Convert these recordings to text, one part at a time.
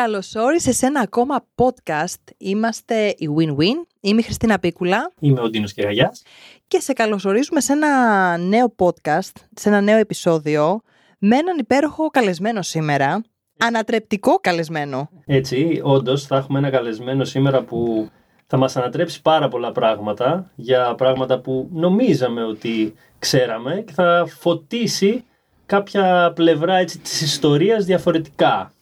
Καλώ όρισε σε ένα ακόμα podcast. Είμαστε η Win-Win. Είμαι η Χριστίνα Πίκουλα. Είμαι ο Ντίνος Κυραγιάς. Και σε καλωσορίζουμε σε ένα νέο podcast, σε ένα νέο επεισόδιο, με έναν υπέροχο καλεσμένο σήμερα. Ανατρεπτικό καλεσμένο. Έτσι, όντως θα έχουμε ένα καλεσμένο σήμερα που θα μας ανατρέψει πάρα πολλά πράγματα για πράγματα που νομίζαμε ότι ξέραμε και θα φωτίσει κάποια πλευρά έτσι, της ιστορίας διαφορετικά.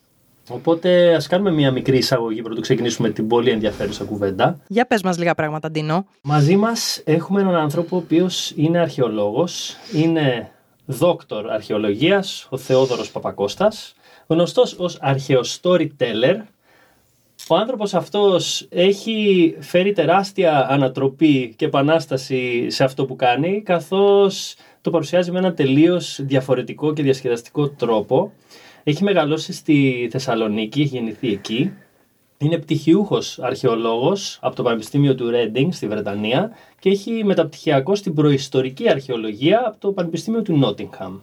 Οπότε ας κάνουμε μια μικρή εισαγωγή πρωτού ξεκινήσουμε την πολύ ενδιαφέρουσα κουβέντα. Για πες μας λίγα πράγματα, Ντίνο. Μαζί μας έχουμε έναν άνθρωπο ο οποίος είναι αρχαιολόγος, είναι δόκτωρ αρχαιολογίας, ο Θεόδωρος Παπακώστας, γνωστός ως αρχαιοstoryteller. Ο άνθρωπος αυτός έχει φέρει τεράστια ανατροπή και επανάσταση σε αυτό που κάνει, καθώς το παρουσιάζει με ένα τελείως διαφορετικό και διασκεδαστικό τρόπο. Έχει μεγαλώσει στη Θεσσαλονίκη, έχει γεννηθεί εκεί. Είναι πτυχιούχος αρχαιολόγος από το Πανεπιστήμιο του Ρέντινγκ στη Βρετανία και έχει μεταπτυχιακό στην προϊστορική αρχαιολογία από το Πανεπιστήμιο του Νότιγχαμ.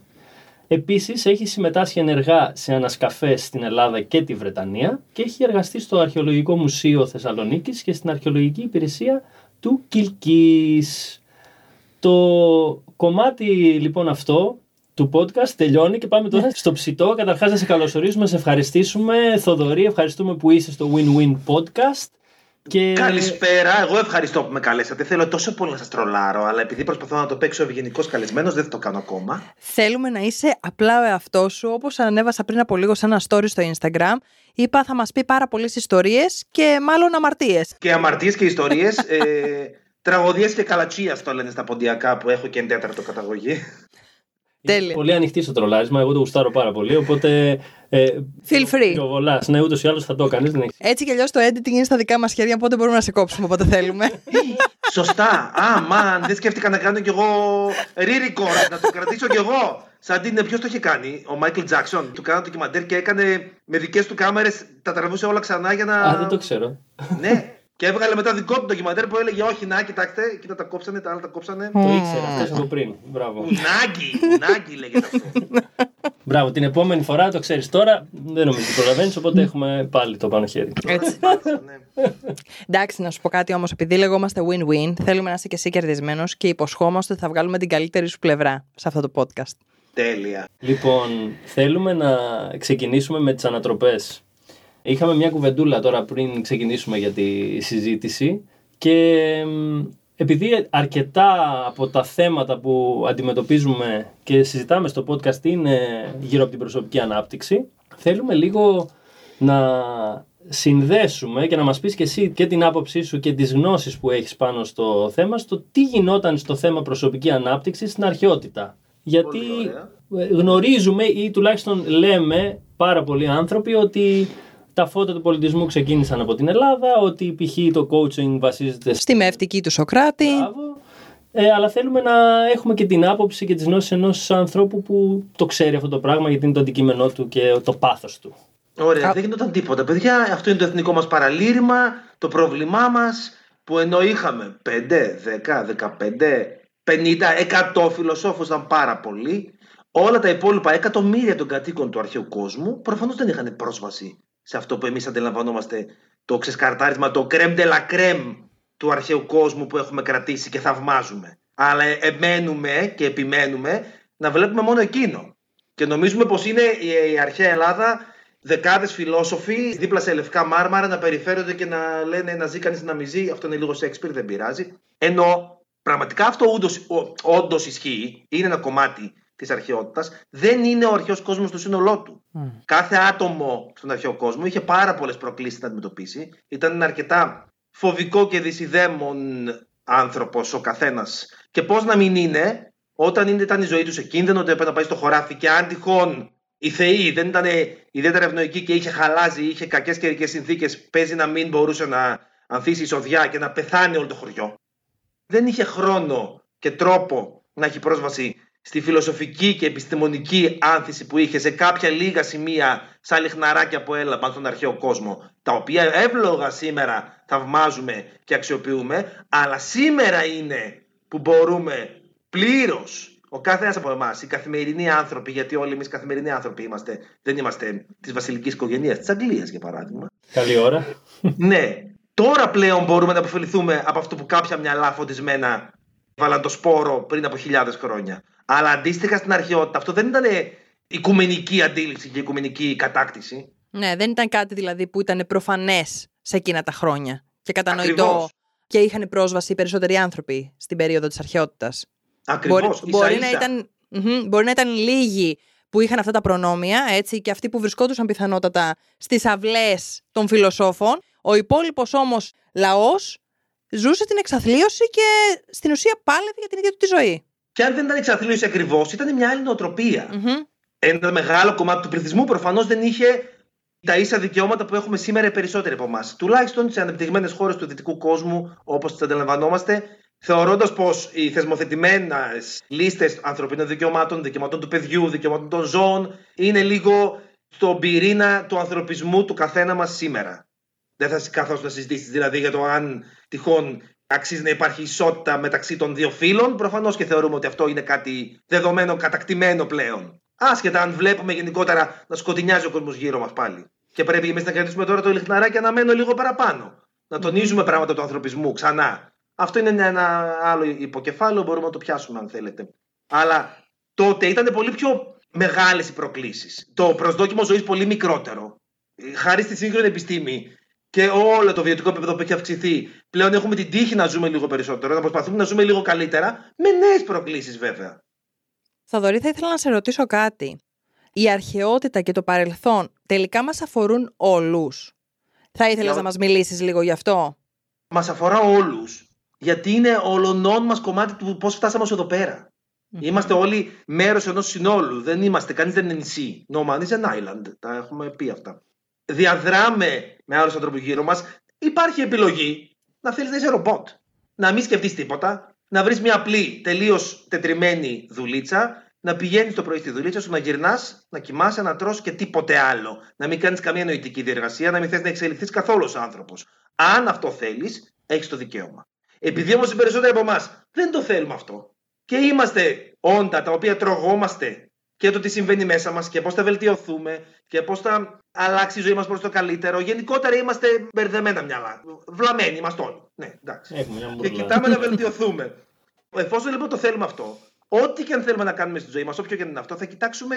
Επίσης έχει συμμετάσχει ενεργά σε ανασκαφές στην Ελλάδα και τη Βρετανία και έχει εργαστεί στο Αρχαιολογικό Μουσείο Θεσσαλονίκης και στην Αρχαιολογική Υπηρεσία του Κιλκής. Το κομμάτι λοιπόν αυτό του podcast τελειώνει και πάμε τώρα στο ψητό. Καταρχάς να σε καλωσορίσουμε, να σε ευχαριστήσουμε. Θοδωρή, ευχαριστούμε που είσαι στο Win-Win Podcast. Και... Καλησπέρα, εγώ ευχαριστώ που με καλέσατε. Θέλω τόσο πολύ να σας τρολάρω, αλλά επειδή προσπαθώ να το παίξω ευγενικός καλεσμένος, δεν θα το κάνω ακόμα. Θέλουμε να είσαι απλά ο εαυτός σου, όπως ανέβασα πριν από λίγο σε ένα story στο Instagram. Είπα θα μας πει πάρα πολλές ιστορίες και μάλλον αμαρτίες. Και αμαρτίες και ιστορίες. ε, Τραγωδίες και καλατσία το λένε στα ποντιακά που έχω και τέταρτο καταγωγή. Τέλεια. πολύ ανοιχτή στο τρολάρισμα. Εγώ το γουστάρω πάρα πολύ. Οπότε. Ε, Feel free. Βολάς. Ναι, ούτως ή άλλως θα το κάνει. Έτσι κι αλλιώς το editing είναι στα δικά μας χέρια, οπότε μπορούμε να σε κόψουμε όποτε θέλουμε. Σωστά. Α, μαν, δεν σκέφτηκα να κάνω κι εγώ re-record, να το κρατήσω κι εγώ. Σαν την ποιος το είχε κάνει, ο Μάικλ Τζάξον. Του κάνανε το κιμαντέρ και έκανε με δικές του κάμερες, τα τραβούσε όλα ξανά για να. Α, δεν το ξέρω. ναι, και έβγαλε μετά δικό του ντοκιμαντέρ που έλεγε Όχι, να κοιτάξτε, κοίτα τα κόψανε, τα άλλα τα κόψανε. Το ήξερα, αυτός από πριν. Μπράβο. Ουνάγκη, ουνάγκη λέγεται αυτό. Μπράβο, την επόμενη φορά το ξέρεις τώρα. Δεν νομίζω ότι προλαβαίνεις, οπότε έχουμε πάλι το πάνω χέρι. Έτσι. Ναι. Εντάξει, να σου πω κάτι όμως, επειδή λεγόμαστε win-win, θέλουμε να είσαι και εσύ κερδισμένος και υποσχόμαστε ότι θα βγάλουμε την καλύτερη σου πλευρά σε αυτό το podcast. Τέλεια. Λοιπόν, θέλουμε να ξεκινήσουμε με τις ανατροπές. Είχαμε μια κουβεντούλα τώρα πριν ξεκινήσουμε για τη συζήτηση και επειδή αρκετά από τα θέματα που αντιμετωπίζουμε και συζητάμε στο podcast είναι γύρω από την προσωπική ανάπτυξη, θέλουμε λίγο να συνδέσουμε και να μας πεις και εσύ και την άποψή σου και τις γνώσεις που έχεις πάνω στο θέμα, στο τι γινόταν στο θέμα προσωπική ανάπτυξη στην αρχαιότητα. Γιατί γνωρίζουμε ή τουλάχιστον λέμε πάρα πολλοί άνθρωποι ότι τα φώτα του πολιτισμού ξεκίνησαν από την Ελλάδα, ότι π.χ. το coaching βασίζεται στη μευτική του Σοκράτη. Ε, αλλά θέλουμε να έχουμε και την άποψη και τις γνώσεις ενός ανθρώπου που το ξέρει αυτό το πράγμα, γιατί είναι το αντικείμενό του και το πάθος του. Ωραία, Α... δεν γινόταν τίποτα. Παιδιά, αυτό είναι το εθνικό μας παραλήρημα, το πρόβλημά μας, που ενώ είχαμε 5, 10, 15, 50, 100 φιλοσόφους, ήταν πάρα πολλοί. Όλα τα υπόλοιπα εκατομμύρια των κατοίκων του αρχαίου κόσμου προφανώς δεν είχαν πρόσβαση σε αυτό που εμείς αντιλαμβανόμαστε το ξεσκαρτάρισμα, το κρέμ de la crème του αρχαίου κόσμου που έχουμε κρατήσει και θαυμάζουμε. Αλλά εμένουμε και επιμένουμε να βλέπουμε μόνο εκείνο. Και νομίζουμε πως είναι η αρχαία Ελλάδα δεκάδες φιλόσοφοι δίπλα σε λευκά μάρμαρα να περιφέρονται και να λένε να ζει κανείς να μη ζει. Αυτό είναι λίγο Σέξπιρ, δεν πειράζει. Ενώ πραγματικά αυτό όντως ισχύει, είναι ένα κομμάτι της αρχαιότητας, δεν είναι ο αρχαίος κόσμος στο σύνολό του. Κάθε άτομο στον αρχαίο κόσμο είχε πάρα πολλές προκλήσεις να αντιμετωπίσει. Ήταν αρκετά φοβικό και δυσιδέμον άνθρωπος ο καθένας. Και πώς να μην είναι, όταν ήταν η ζωή τους σε κίνδυνο, ότι έπρεπε να πάει στο χωράφι και αν τυχόν η θεή δεν ήταν ιδιαίτερα ευνοϊκή και είχε χαλάζει, είχε κακές καιρικές συνθήκες, παίζει να μην μπορούσε να ανθίσει εισοδιά και να πεθάνει όλο το χωριό. Δεν είχε χρόνο και τρόπο να έχει πρόσβαση στη φιλοσοφική και επιστημονική άνθηση που είχε σε κάποια λίγα σημεία σαν λιχναράκια που έλαβαν στον αρχαίο κόσμο, τα οποία εύλογα σήμερα θαυμάζουμε και αξιοποιούμε, αλλά σήμερα είναι που μπορούμε πλήρως, ο κάθε ένας από εμάς, οι καθημερινοί άνθρωποι, γιατί όλοι εμείς καθημερινοί άνθρωποι είμαστε, δεν είμαστε της βασιλικής οικογένειας της Αγγλίας, για παράδειγμα. Καλή ώρα. ναι, τώρα πλέον μπορούμε να αποφεληθούμε από αυτό που κάποια μυαλά φωτισμένα βάλαν το σπόρο πριν από χιλιάδες χρόνια. Αλλά αντίστοιχα στην αρχαιότητα, αυτό δεν ήταν οικουμενική αντίληψη και οικουμενική κατάκτηση. Ναι, δεν ήταν κάτι δηλαδή που ήταν προφανές σε εκείνα τα χρόνια και κατανοητό Ακριβώς. και είχαν πρόσβαση οι περισσότεροι άνθρωποι στην περίοδο της αρχαιότητας. Ακριβώς. Μπορεί, μπορεί, να ήταν, μμμ, μπορεί να ήταν λίγοι που είχαν αυτά τα προνόμια, έτσι, και αυτοί που βρισκόντουσαν πιθανότατα στις αυλές των φιλοσόφων. Ο υπόλοιπος όμως λαός ζούσε την εξαθλίωση και στην ουσία πάλευε για την ίδια του τη ζωή. Και αν δεν ήταν εξαθλίωση ακριβώς, ήταν μια άλλη νοοτροπία. Μμμ. Ένα μεγάλο κομμάτι του πληθυσμού προφανώς δεν είχε τα ίσα δικαιώματα που έχουμε σήμερα οι περισσότεροι από εμάς. Τουλάχιστον σε ανεπτυγμένες χώρες του δυτικού κόσμου, όπως τις αντιλαμβανόμαστε, θεωρώντας πως οι θεσμοθετημένες λίστες ανθρωπίνων δικαιωμάτων, δικαιωμάτων του παιδιού, δικαιωμάτων των ζώων, είναι λίγο στον πυρήνα του ανθρωπισμού του καθένα μας σήμερα. Δεν θα καθώ να συζητήσεις δηλαδή για το αν τυχόν αξίζει να υπάρχει ισότητα μεταξύ των δύο φύλων. Προφανώς και θεωρούμε ότι αυτό είναι κάτι δεδομένο, κατακτημένο πλέον. Άσχετα αν βλέπουμε γενικότερα να σκοτεινιάζει ο κόσμος γύρω μας πάλι. Και πρέπει εμείς να κρατήσουμε τώρα το λιχναράκι να μένω λίγο παραπάνω. Να τονίζουμε πράγματα του ανθρωπισμού ξανά. Αυτό είναι ένα- ένα άλλο υποκεφάλαιο, μπορούμε να το πιάσουμε αν θέλετε. Αλλά τότε ήταν πολύ πιο μεγάλες οι προκλήσεις. Το προσδόκιμο ζωής πολύ μικρότερο. Χάρη στη σύγχρονη επιστήμη και όλο το βιωτικό επίπεδο που έχει αυξηθεί, πλέον έχουμε την τύχη να ζούμε λίγο περισσότερο, να προσπαθούμε να ζούμε λίγο καλύτερα, με νέες προκλήσεις βέβαια. Θαδωρή, θα ήθελα να σε ρωτήσω κάτι. Η αρχαιότητα και το παρελθόν τελικά μας αφορούν όλους. Θα ήθελες Για- να μας μιλήσεις λίγο γι' αυτό; Μας αφορά όλους. Γιατί είναι ολονών μας κομμάτι του πώς φτάσαμε ως εδώ πέρα. Είμαστε όλοι μέρος ενός συνόλου. Δεν είμαστε, κανείς δεν είναι νησί. No man is an island. Τα έχουμε πει αυτά. Διαδράμε με άλλους ανθρώπους γύρω μας. Υπάρχει επιλογή να θέλεις να είσαι ρομπότ. Να μην σκεφτείς τίποτα. Να βρεις μια απλή, τελείως τετριμένη δουλίτσα. Να πηγαίνεις το πρωί στη δουλίτσα σου, να γυρνάς, να κοιμάσαι, να τρως και τίποτε άλλο. Να μην κάνεις καμία νοητική διεργασία, να μην θες να εξελιχθείς καθόλου ως άνθρωπος. Αν αυτό θέλεις, έχεις το δικαίωμα. Επειδή όμως οι περισσότεροι από εμάς δεν το θέλουμε αυτό και είμαστε όντα τα οποία τρογόμαστε και το τι συμβαίνει μέσα μας και πώς θα βελτιωθούμε και πώς θα αλλάξει η ζωή μας προς το καλύτερο. Γενικότερα είμαστε μπερδεμένα μυαλά. Βλαμμένοι είμαστε όλοι. Ναι, εντάξει. Έχουμε μια Και μπουρλα. κοιτάμε να βελτιωθούμε. Εφόσον λοιπόν το θέλουμε αυτό, ό,τι και αν θέλουμε να κάνουμε στη ζωή μας, όποιο και αν είναι αυτό, θα κοιτάξουμε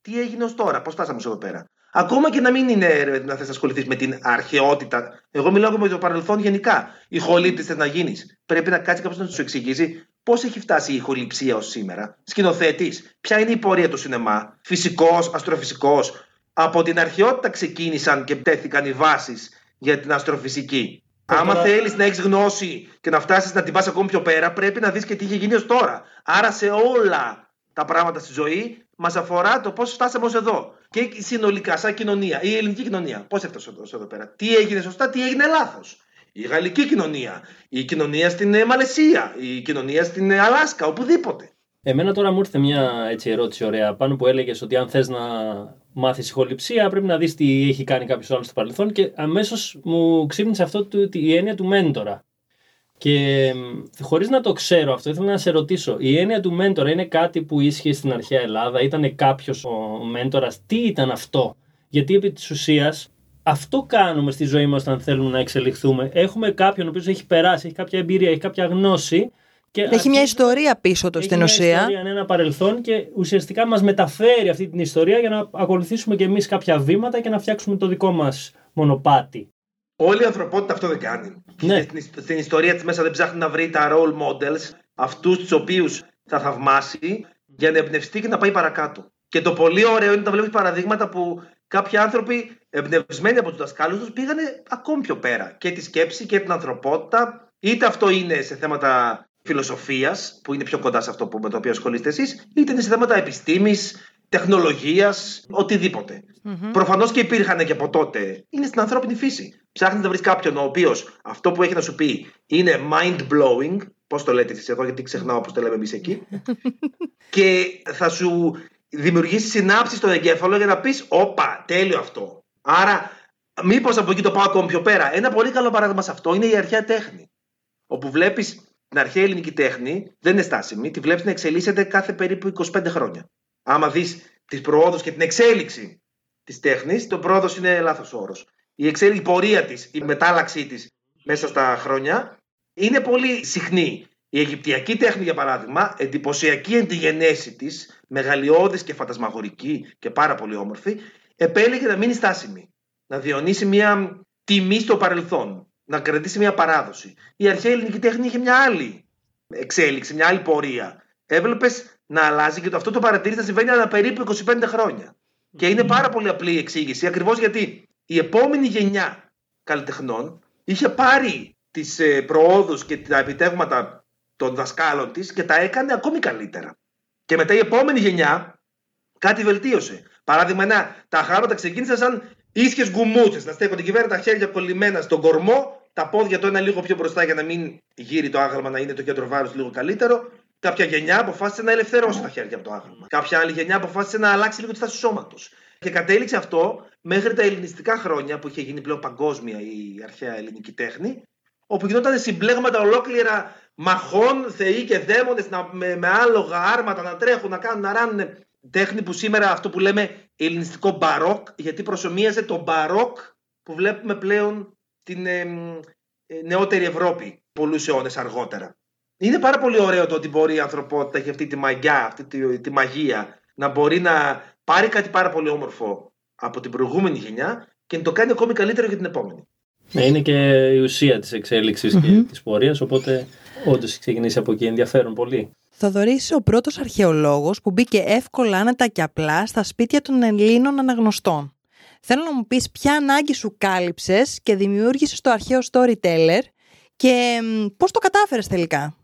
τι έγινε ως τώρα, πώς φτάσαμε ως εδώ πέρα. Ακόμα και να μην είναι ρε, να θες να ασχοληθείς με την αρχαιότητα. Εγώ μιλάω με το παρελθόν γενικά. Ηχολήπτη θες να γίνεις. Πρέπει να κάτσεις κάποιο να σου εξηγήσει πώς έχει φτάσει η ηχοληψία ως σήμερα; Σκηνοθέτης, ποια είναι η πορεία του σινεμά; Φυσικός, αστροφυσικός; Από την αρχαιότητα ξεκίνησαν και τέθηκαν οι βάσεις για την αστροφυσική. Άμα Τώρα- θέλεις να έχεις γνώση και να φτάσεις να την πας ακόμη πιο πέρα, πρέπει να δεις και τι είχε γίνει ως τώρα. Άρα σε όλα τα πράγματα στη ζωή μας αφορά το πώς φτάσαμε ως εδώ. Και συνολικά, σαν κοινωνία, η ελληνική κοινωνία, πώς έφτασε ως εδώ πέρα; Τι έγινε σωστά, τι έγινε λάθος; Η γαλλική κοινωνία, η κοινωνία στην ε, Μαλαισία, η κοινωνία στην ε, Αλάσκα, οπουδήποτε. Εμένα τώρα μου ήρθε μια έτσι, ερώτηση ωραία πάνω που έλεγες ότι αν θες να μάθεις ηχοληψία πρέπει να δεις τι έχει κάνει κάποιος άλλος στο παρελθόν και αμέσως μου ξύπνησε αυτό το, η έννοια του μέντορα. Και χωρίς να το ξέρω αυτό, ήθελα να σε ρωτήσω. Η έννοια του μέντορα είναι κάτι που ίσχυε στην αρχαία Ελλάδα, ήταν κάποιος ο μέντορας, τι ήταν αυτό; Γιατί επί της ουσίας αυτό κάνουμε στη ζωή μας όταν θέλουμε να εξελιχθούμε. Έχουμε κάποιον ο οποίος έχει περάσει, έχει κάποια εμπειρία, έχει κάποια γνώση. Και Έχει μια αρχίζουμε- ιστορία πίσω του έχει στην μια ουσία. ιστορία, είναι ένα παρελθόν και ουσιαστικά μας μεταφέρει αυτή την ιστορία για να ακολουθήσουμε και εμείς κάποια βήματα και να φτιάξουμε το δικό μας μονοπάτι. Όλη η ανθρωπότητα αυτό δεν κάνει. Ναι. Και Στην, στην ιστορία της μέσα δεν ψάχνει να βρει τα role models, αυτούς τους οποίους θα θαυμάσει, για να εμπνευστεί και να πάει παρακάτω. Και το πολύ ωραίο είναι να βλέπεις παραδείγματα που κάποιοι άνθρωποι, εμπνευσμένοι από τους δασκάλους τους, πήγανε ακόμη πιο πέρα. Και τη σκέψη και την ανθρωπότητα, είτε αυτό είναι σε θέματα φιλοσοφίας, που είναι πιο κοντά σε αυτό που, με το οποίο ασχολείστε εσείς, είτε είναι σε θέματα επιστήμης, τεχνολογίας, οτιδήποτε. Προφανώς και υπήρχαν και από τότε. Είναι στην ανθρώπινη φύση. Ψάχνει να βρεις κάποιον ο οποίος αυτό που έχει να σου πει είναι mind blowing. Πώς το λέτε εσείς εδώ, γιατί ξεχνάω πώς το λέμε εμείς εκεί. και θα σου δημιουργήσει συνάψεις στο εγκέφαλο για να πεις: Όπα, τέλειο αυτό. Άρα, μήπως από εκεί το πάω ακόμη πιο πέρα. Ένα πολύ καλό παράδειγμα σε αυτό είναι η αρχαία τέχνη. Όπου βλέπεις την αρχαία ελληνική τέχνη δεν είναι στάσιμη. Τη βλέπεις να εξελίσσεται κάθε περίπου 25 χρόνια. Άμα δεις τις προόδους και την εξέλιξη της τέχνης, το πρόοδος είναι λάθος όρος. Η εξέλιξη, η πορεία της, η μετάλλαξή της μέσα στα χρόνια είναι πολύ συχνή. Η Αιγυπτιακή τέχνη, για παράδειγμα, εντυπωσιακή εν τη γενέση της, μεγαλειώδης και φαντασμαγορική και πάρα πολύ όμορφη, επέλεγε να μείνει στάσιμη. Να διονύσει μια τιμή στο παρελθόν. Να κρατήσει μια παράδοση. Η αρχαία ελληνική τέχνη είχε μια άλλη εξέλιξη, μια άλλη πορεία. Έβλεπες να αλλάζει και το, αυτό το παρατηρείς να συμβαίνει ανά περίπου 25 χρόνια. Και είναι πάρα πολύ απλή η εξήγηση, ακριβώς γιατί η επόμενη γενιά καλλιτεχνών είχε πάρει τις ε, προόδους και τα επιτεύγματα των δασκάλων της και τα έκανε ακόμη καλύτερα. Και μετά η επόμενη γενιά κάτι βελτίωσε. Παράδειγμα, ένα, τα χάματα ξεκίνησαν σαν ίσχυε γκουμούτσε. Να στέκονται κυβέρνα τα χέρια κολλημένα στον κορμό, τα πόδια το ένα λίγο πιο μπροστά για να μην γύρει το άγαλμα, να είναι το κέντρο βάρους λίγο καλύτερο. Κάποια γενιά αποφάσισε να ελευθερώσει τα χέρια από το άγαλμα. Κάποια άλλη γενιά αποφάσισε να αλλάξει λίγο τη στάση του σώματος. Και κατέληξε αυτό μέχρι τα ελληνιστικά χρόνια που είχε γίνει πλέον παγκόσμια η αρχαία ελληνική τέχνη, όπου γινόταν συμπλέγματα ολόκληρα μαχών, θεοί και δαίμονες με, με άλογα άρματα να τρέχουν, να κάνουν, να ράνουν. Τέχνη που σήμερα αυτό που λέμε ελληνιστικό μπαρόκ, γιατί προσωμίαζε το μπαρόκ που βλέπουμε πλέον την ε, νεότερη Ευρώπη πολλούς αιώνες αργότερα. Είναι πάρα πολύ ωραίο το ότι μπορεί η ανθρωπότητα έχει αυτή τη μαγιά, αυτή τη, τη μαγεία να μπορεί να πάρει κάτι πάρα πολύ όμορφο από την προηγούμενη γενιά και να το κάνει ακόμη καλύτερο για την επόμενη. Ναι, είναι και η ουσία της εξέλιξης mm-hmm. και της πορείας, οπότε όντως έχει ξεκινήσει από εκεί ενδιαφέρον πολύ. Θοδωρής είσαι ο πρώτος αρχαιολόγος που μπήκε εύκολα, άνετα και απλά στα σπίτια των Ελλήνων αναγνωστών. Θέλω να μου πεις ποια ανάγκη σου κάλυψες και δημιούργησες το αρχαίο storyteller και πώς το κατάφερες τελικά;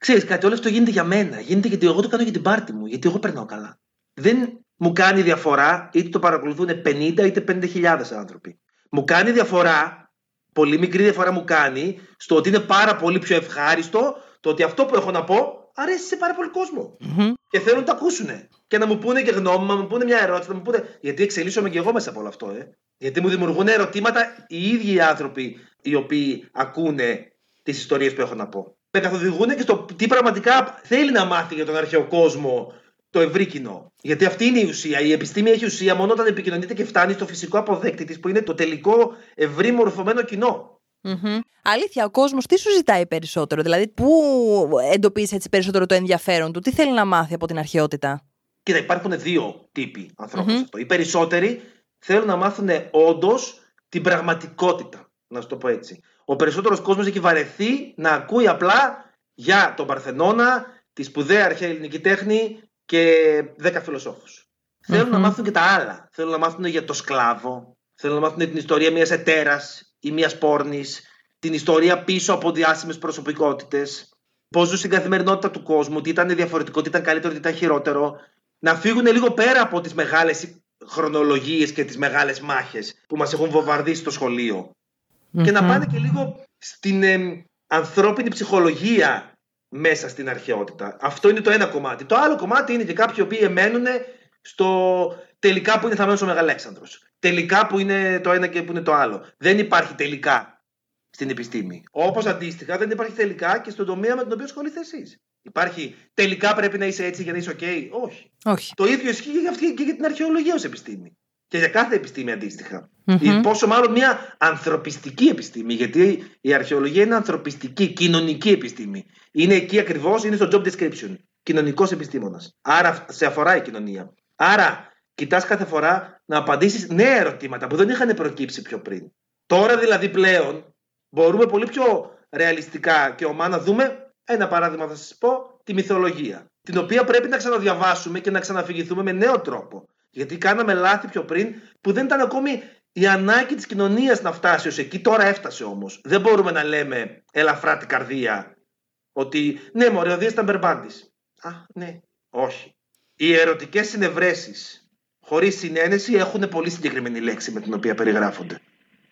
Ξέρεις κάτι, όλο αυτό γίνεται για μένα. Γίνεται γιατί εγώ το κάνω για την πάρτη μου, γιατί εγώ περνάω καλά. Δεν μου κάνει διαφορά είτε το παρακολουθούν 50 είτε 50.000 άνθρωποι. Μου κάνει διαφορά, πολύ μικρή διαφορά μου κάνει, στο ότι είναι πάρα πολύ πιο ευχάριστο το ότι αυτό που έχω να πω αρέσει σε πάρα πολύ Και θέλουν να το ακούσουν. Και να μου πούνε και γνώμη, να μου πούνε μια ερώτηση, να μου πούνε. Γιατί εξελίσσομαι και εγώ μέσα από όλο αυτό, ε; Γιατί μου δημιουργούν ερωτήματα οι ίδιοι οι άνθρωποι οι οποίοι ακούνε τις ιστορίες που έχω να πω. Με καθοδηγούν και στο τι πραγματικά θέλει να μάθει για τον αρχαίο κόσμο το ευρύ κοινό. Γιατί αυτή είναι η ουσία. Η επιστήμη έχει ουσία μόνο όταν επικοινωνείται και φτάνει στο φυσικό αποδέκτη της, που είναι το τελικό ευρύ μορφωμένο κοινό. Mm-hmm. Αλήθεια, ο κόσμος τι σου ζητάει περισσότερο, δηλαδή πού εντοπίζεις έτσι περισσότερο το ενδιαφέρον του, τι θέλει να μάθει από την αρχαιότητα; Κοίτα, υπάρχουν δύο τύποι ανθρώπων mm-hmm. αυτό. Οι περισσότεροι θέλουν να μάθουν όντως την πραγματικότητα. Να σου το πω έτσι. Ο περισσότερος κόσμος έχει βαρεθεί να ακούει απλά για τον Παρθενώνα, τη σπουδαία αρχαία ελληνική τέχνη και δέκα φιλοσόφους. Mm-hmm. Θέλουν να μάθουν και τα άλλα. Θέλουν να μάθουν για το σκλάβο. Θέλουν να μάθουν την ιστορία μιας ετέρα ή μιας πόρνης. Την ιστορία πίσω από διάσημες προσωπικότητες. Πώς ζουν στην καθημερινότητα του κόσμου. Τι ήταν διαφορετικό, τι ήταν καλύτερο, τι ήταν χειρότερο. Να φύγουν λίγο πέρα από τις μεγάλες χρονολογίες και τις μεγάλες μάχες που μας έχουν βομβαρδίσει στο σχολείο. Mm-hmm. Και να πάνε και λίγο στην ε, ανθρώπινη ψυχολογία μέσα στην αρχαιότητα. Αυτό είναι το ένα κομμάτι. Το άλλο κομμάτι είναι και κάποιοι οποίοι εμένουν στο τελικά που είναι θαμένος ο Μεγαλέξανδρος. Τελικά που είναι το ένα και που είναι το άλλο. Δεν υπάρχει τελικά στην επιστήμη. Όπως αντίστοιχα δεν υπάρχει τελικά και στον τομέα με τον οποίο ασχολείστε εσείς. Υπάρχει τελικά πρέπει να είσαι έτσι για να είσαι OK. Όχι. Όχι. Το ίδιο ισχύει και για την αρχαιολογία ως επιστήμη. Και για κάθε επιστήμη αντίστοιχα. Mm-hmm. Πόσο μάλλον μια ανθρωπιστική επιστήμη. Γιατί η αρχαιολογία είναι ανθρωπιστική, κοινωνική επιστήμη. Είναι εκεί ακριβώς, είναι στο job description. Κοινωνικός επιστήμονας. Άρα σε αφορά η κοινωνία. Άρα κοιτάς κάθε φορά να απαντήσεις νέα ερωτήματα που δεν είχαν προκύψει πιο πριν. Τώρα δηλαδή πλέον μπορούμε πολύ πιο ρεαλιστικά και ομά να δούμε ένα παράδειγμα θα σας πω, τη μυθολογία. Την οποία πρέπει να ξαναδιαβάσουμε και να ξαναφηγηθούμε με νέο τρόπο. Γιατί κάναμε λάθη πιο πριν που δεν ήταν ακόμη η ανάγκη της κοινωνίας να φτάσει ως εκεί. Τώρα έφτασε όμως. Δεν μπορούμε να λέμε ελαφρά την καρδία ότι ναι, μωρέ, ο Δίας ήταν μπερμπάντης. Α, ναι, όχι. Οι ερωτικές συνευρέσεις χωρίς συνένεση έχουν πολύ συγκεκριμένη λέξη με την οποία περιγράφονται.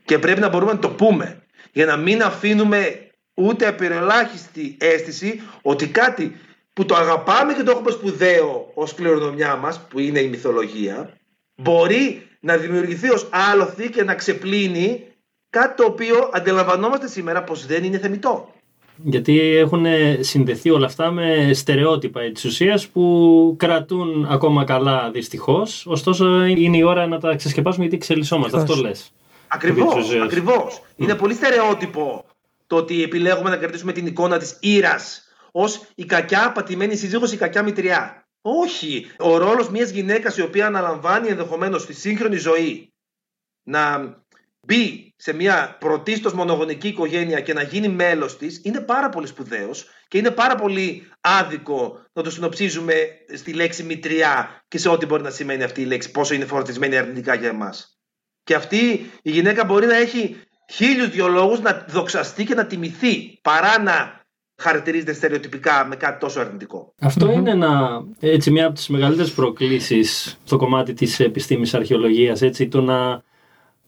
Και πρέπει να μπορούμε να το πούμε για να μην αφήνουμε ούτε απειροελάχιστη αίσθηση ότι κάτι που το αγαπάμε και το έχουμε σπουδαίο ως κληρονομιά μας, που είναι η μυθολογία, μπορεί να δημιουργηθεί ως άλοθη και να ξεπλύνει κάτι το οποίο αντιλαμβανόμαστε σήμερα πως δεν είναι θεμητό. Γιατί έχουν συνδεθεί όλα αυτά με στερεότυπα της ουσίας που κρατούν ακόμα καλά δυστυχώς. Ωστόσο, είναι η ώρα να τα ξεσκεπάσουμε γιατί εξελισσόμαστε. Αυτό λες. Ακριβώς. Ακριβώς. Είναι πολύ στερεότυπο το ότι επιλέγουμε να κρατήσουμε την εικόνα της ήρας ως η κακιά πατημένη σύζυγος, η κακιά μητριά. Όχι. Ο ρόλος μιας γυναίκας η οποία αναλαμβάνει ενδεχομένως στη σύγχρονη ζωή να μπει σε μια πρωτίστως μονογονική οικογένεια και να γίνει μέλος της είναι πάρα πολύ σπουδαίος και είναι πάρα πολύ άδικο να το συνοψίζουμε στη λέξη μητριά και σε ό,τι μπορεί να σημαίνει αυτή η λέξη, πόσο είναι φορτισμένη αρνητικά για εμάς. Και αυτή η γυναίκα μπορεί να έχει χίλιους δυο λόγους να δοξαστεί και να τιμηθεί παρά να χαρακτηρίζεται στερεοτυπικά με κάτι τόσο αρνητικό. είναι ένα, έτσι, μια από τις μεγαλύτερες προκλήσεις στο κομμάτι της επιστήμης αρχαιολογίας, έτσι, το να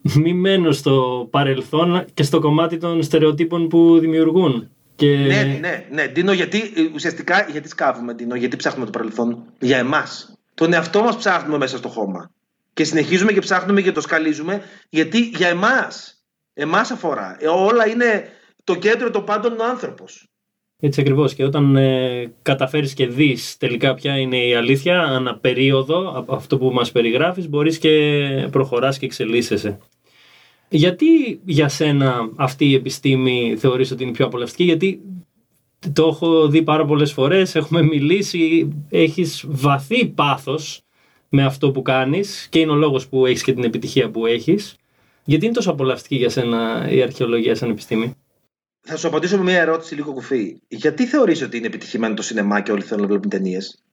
μη μένω στο παρελθόν και στο κομμάτι των στερεοτύπων που δημιουργούν. Και... Ναι, ναι, ναι. Ντίνο, γιατί ε, ουσιαστικά γιατί σκάβουμε, Ντίνο, γιατί ψάχνουμε το παρελθόν. Για εμάς; Τον εαυτό μας ψάχνουμε μέσα στο χώμα. Και συνεχίζουμε και ψάχνουμε και το σκαλίζουμε, γιατί για εμάς. Εμάς αφορά. Ε, όλα είναι το κέντρο των πάντων ο άνθρωπος. Έτσι ακριβώς. Και όταν ε, καταφέρεις και δεις τελικά ποια είναι η αλήθεια, ανά περίοδο, από αυτό που μας περιγράφεις, μπορείς και προχωράς και εξελίσσεσαι. Γιατί για σένα αυτή η επιστήμη θεωρείς ότι είναι πιο απολαυστική, γιατί το έχω δει πάρα πολλές φορές, έχουμε μιλήσει, έχεις βαθύ πάθος με αυτό που κάνεις και είναι ο λόγος που έχεις και την επιτυχία που έχεις. Γιατί είναι τόσο απολαυστική για σένα η αρχαιολογία σαν επιστήμη; Θα σου απαντήσω με μια ερώτηση λίγο κουφή. Γιατί θεωρείς ότι είναι επιτυχημένο το σινεμά και όλοι θέλουν να βλέπουν ταινίες;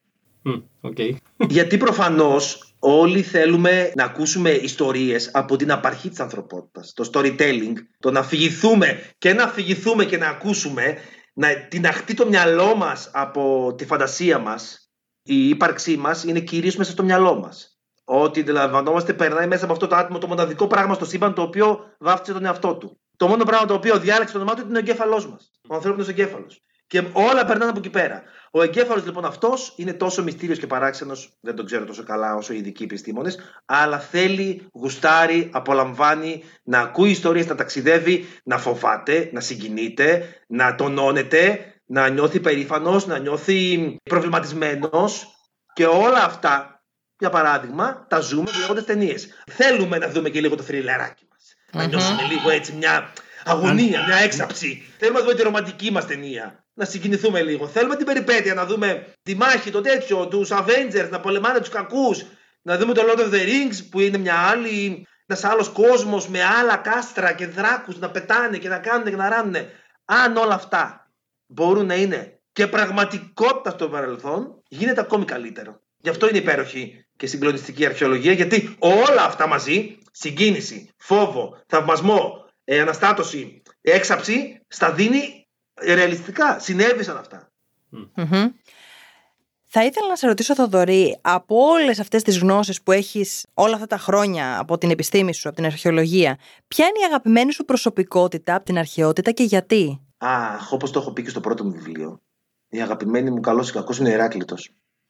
okay. Γιατί προφανώς όλοι θέλουμε να ακούσουμε ιστορίες από την απαρχή της ανθρωπότητας. Το storytelling, το να φυγηθούμε και να φυγηθούμε και να ακούσουμε, να τυναχτεί το μυαλό μας από τη φαντασία μας, η ύπαρξή μας είναι κυρίως μέσα στο μυαλό μας. Ότι αντιλαμβανόμαστε περνάει μέσα από αυτό το άτομο το μοναδικό πράγμα στο σύμπαν το οποίο βάφτισε τον εαυτό του. Το μόνο πράγμα το οποίο διάλεξε το όνομά του είναι ο εγκέφαλός μας. Ο ανθρώπινος εγκέφαλος. Και όλα περνάνε από εκεί πέρα. Ο εγκέφαλος λοιπόν αυτός είναι τόσο μυστήριος και παράξενος, δεν τον ξέρω τόσο καλά όσο οι ειδικοί επιστήμονες, αλλά θέλει, γουστάρει, απολαμβάνει να ακούει ιστορίες, να ταξιδεύει, να φοβάται, να συγκινείται, να τονώνεται, να νιώθει περήφανος, να νιώθει προβληματισμένος και όλα αυτά, για παράδειγμα, τα ζούμε βλέποντας ταινίες. Θέλουμε να δούμε και λίγο το θρυλεράκι μα. Να νιώσουμε λίγο έτσι μια αγωνία, μια έξαψη. Θέλουμε να δούμε τη ρομαντική μας ταινία να συγκινηθούμε λίγο. Θέλουμε την περιπέτεια, να δούμε τη μάχη, το τέτοιο, τους Avengers, να πολεμάνε τους κακούς. Να δούμε το Lord of the Rings που είναι μια άλλη, ένας άλλος κόσμος με άλλα κάστρα και δράκους να πετάνε και να κάνουν και να ράνουν. Αν όλα αυτά μπορούν να είναι και πραγματικότητα στο παρελθόν, γίνεται ακόμη καλύτερο. Γι' αυτό είναι υπέροχη και συγκλονιστική αρχαιολογία, γιατί όλα αυτά μαζί, συγκίνηση, φόβο, θαυμασμό, ε, αναστάτωση, έξαψη, στα δίνει ρεαλιστικά συνέβησαν Θα ήθελα να σε ρωτήσω, Θοδωρή, από όλες αυτές τις γνώσεις που έχεις όλα αυτά τα χρόνια από την επιστήμη σου, από την αρχαιολογία, ποια είναι η αγαπημένη σου προσωπικότητα από την αρχαιότητα και γιατί; Αχ, όπως το έχω πει και στο πρώτο μου βιβλίο, η αγαπημένη μου καλός ή κακός είναι ο Ηράκλειτο.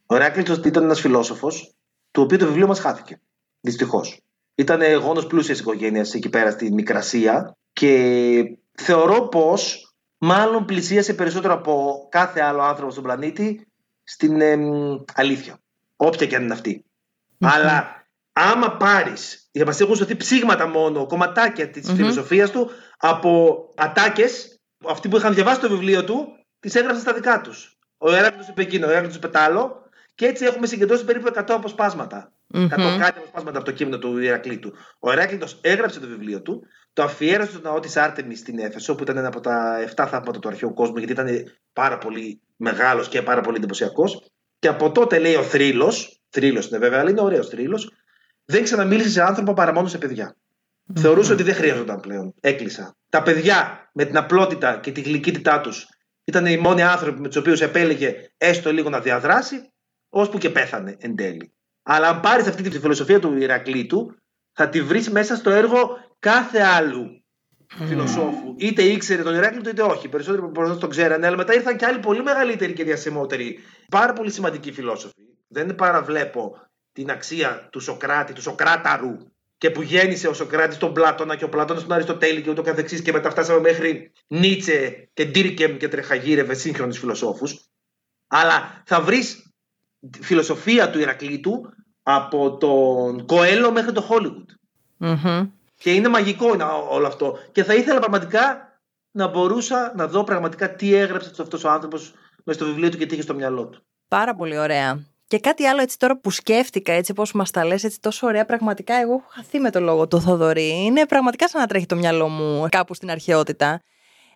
Ο Ηράκλειτο ήταν ένας φιλόσοφος, του οποίου το βιβλίο μας χάθηκε. Δυστυχώς. Ήταν γόνος πλούσιας οικογένειας εκεί πέρα στη Μικρασία και θεωρώ πως μάλλον πλησίασε περισσότερο από κάθε άλλο άνθρωπο στον πλανήτη στην αλήθεια. Όποια και αν είναι Αλλά άμα πάρεις, για μας έχουν σωθεί ψήγματα μόνο, κομματάκια της mm φιλοσοφίας του από ατάκες, αυτοί που είχαν διαβάσει το βιβλίο του, τις έγραψαν στα δικά τους. Ο Εράκλειτο είπε εκείνο, ο Εράκλειτο είπε άλλο, και έτσι έχουμε συγκεντρώσει περίπου 100 αποσπάσματα. Mm-hmm. 100 κάτι αποσπάσματα από το κείμενο του Ηρακλήτου. Ο Εράκλειτο έγραψε το βιβλίο του, το αφιέρωσε στο ναό τη Άρτεμι στην Έφεσο, που ήταν ένα από τα 7 θαύματα του αρχαίου κόσμου, γιατί ήταν πάρα πολύ μεγάλος και πάρα πολύ εντυπωσιακός. Και από τότε λέει ο θρύλος, θρύλος είναι βέβαια, αλλά είναι ωραίος θρύλος, δεν ξαναμίλησε σε άνθρωπο παρά μόνο σε παιδιά. Mm-hmm. Θεωρούσε ότι δεν χρειαζόταν πλέον. Έκλεισα. Τα παιδιά με την απλότητα και τη γλυκύτητά τους ήταν οι μόνοι άνθρωποι με τους οποίους επέλεγε έστω λίγο να διαδράσει, ώσπου και πέθανε εν τέλει. Αλλά αν πάρεις αυτή τη φιλοσοφία του Ηρακλήτου, θα τη βρεις μέσα στο έργο κάθε άλλου φιλοσόφου. Είτε ήξερε τον Ηράκλειτο είτε όχι. Περισσότεροι προφανώ τον ξέρανε, αλλά μετά ήρθαν και άλλοι πολύ μεγαλύτεροι και διασημότεροι. Πάρα πολύ σημαντικοί φιλόσοφοι. Δεν παραβλέπω την αξία του Σοκράτη, του Σοκράταρου, και που γέννησε ο Σοκράτης τον Πλάτωνα και ο Πλάτωνας τον Αριστοτέλη και ούτω καθεξής και μετά φτάσαμε μέχρι Νίτσε και Ντίρκεμ και Τρεχαγύρευε σύγχρονους φιλοσόφους. Αλλά θα βρεις φιλοσοφία του Ηρακλήτου από τον Κοέλο μέχρι το Hollywood. Μμμ. Και είναι μαγικό είναι όλο αυτό. Και θα ήθελα πραγματικά να μπορούσα να δω πραγματικά τι έγραψε αυτός ο άνθρωπος μέσα στο βιβλίο του και τι είχε στο μυαλό του. Πάρα πολύ ωραία. Και κάτι άλλο έτσι τώρα που σκέφτηκα, έτσι πώς μας τα λες έτσι τόσο ωραία, πραγματικά εγώ έχω χαθεί με το λόγο του Θοδωρή. Είναι πραγματικά σαν να τρέχει το μυαλό μου κάπου στην αρχαιότητα.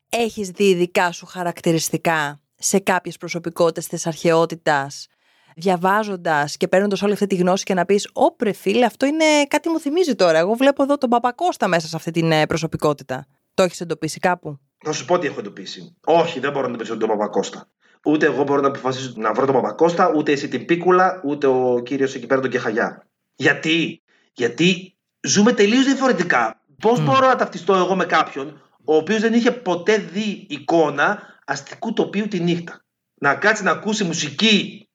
Έχεις δει δικά σου χαρακτηριστικά σε κάποιες προσωπικότητες της αρχαιότητας, διαβάζοντας και παίρνοντας όλη αυτή τη γνώση και να πεις «Όπρε φίλε, αυτό είναι κάτι μου θυμίζει τώρα, εγώ βλέπω εδώ τον Παπακώστα μέσα σε αυτή την ε, προσωπικότητα». Το έχεις εντοπίσει κάπου; Θα σου πω τι έχω εντοπίσει. Όχι, δεν μπορώ να εντοπίσω τον Παπακώστα. Ούτε εγώ μπορώ να αποφασίσω να βρω τον Παπακώστα, ούτε εσύ την Πίκουλα, ούτε ο κύριος εκεί πέρα τον Κεχαγιά. Γιατί, Γιατί ζούμε τελείως διαφορετικά. Πώς μπορώ να ταυτιστώ εγώ με κάποιον ο οποίος δεν είχε ποτέ δει εικόνα αστικού τοπίου τη νύχτα. Να κάτσει να ακούσει μουσική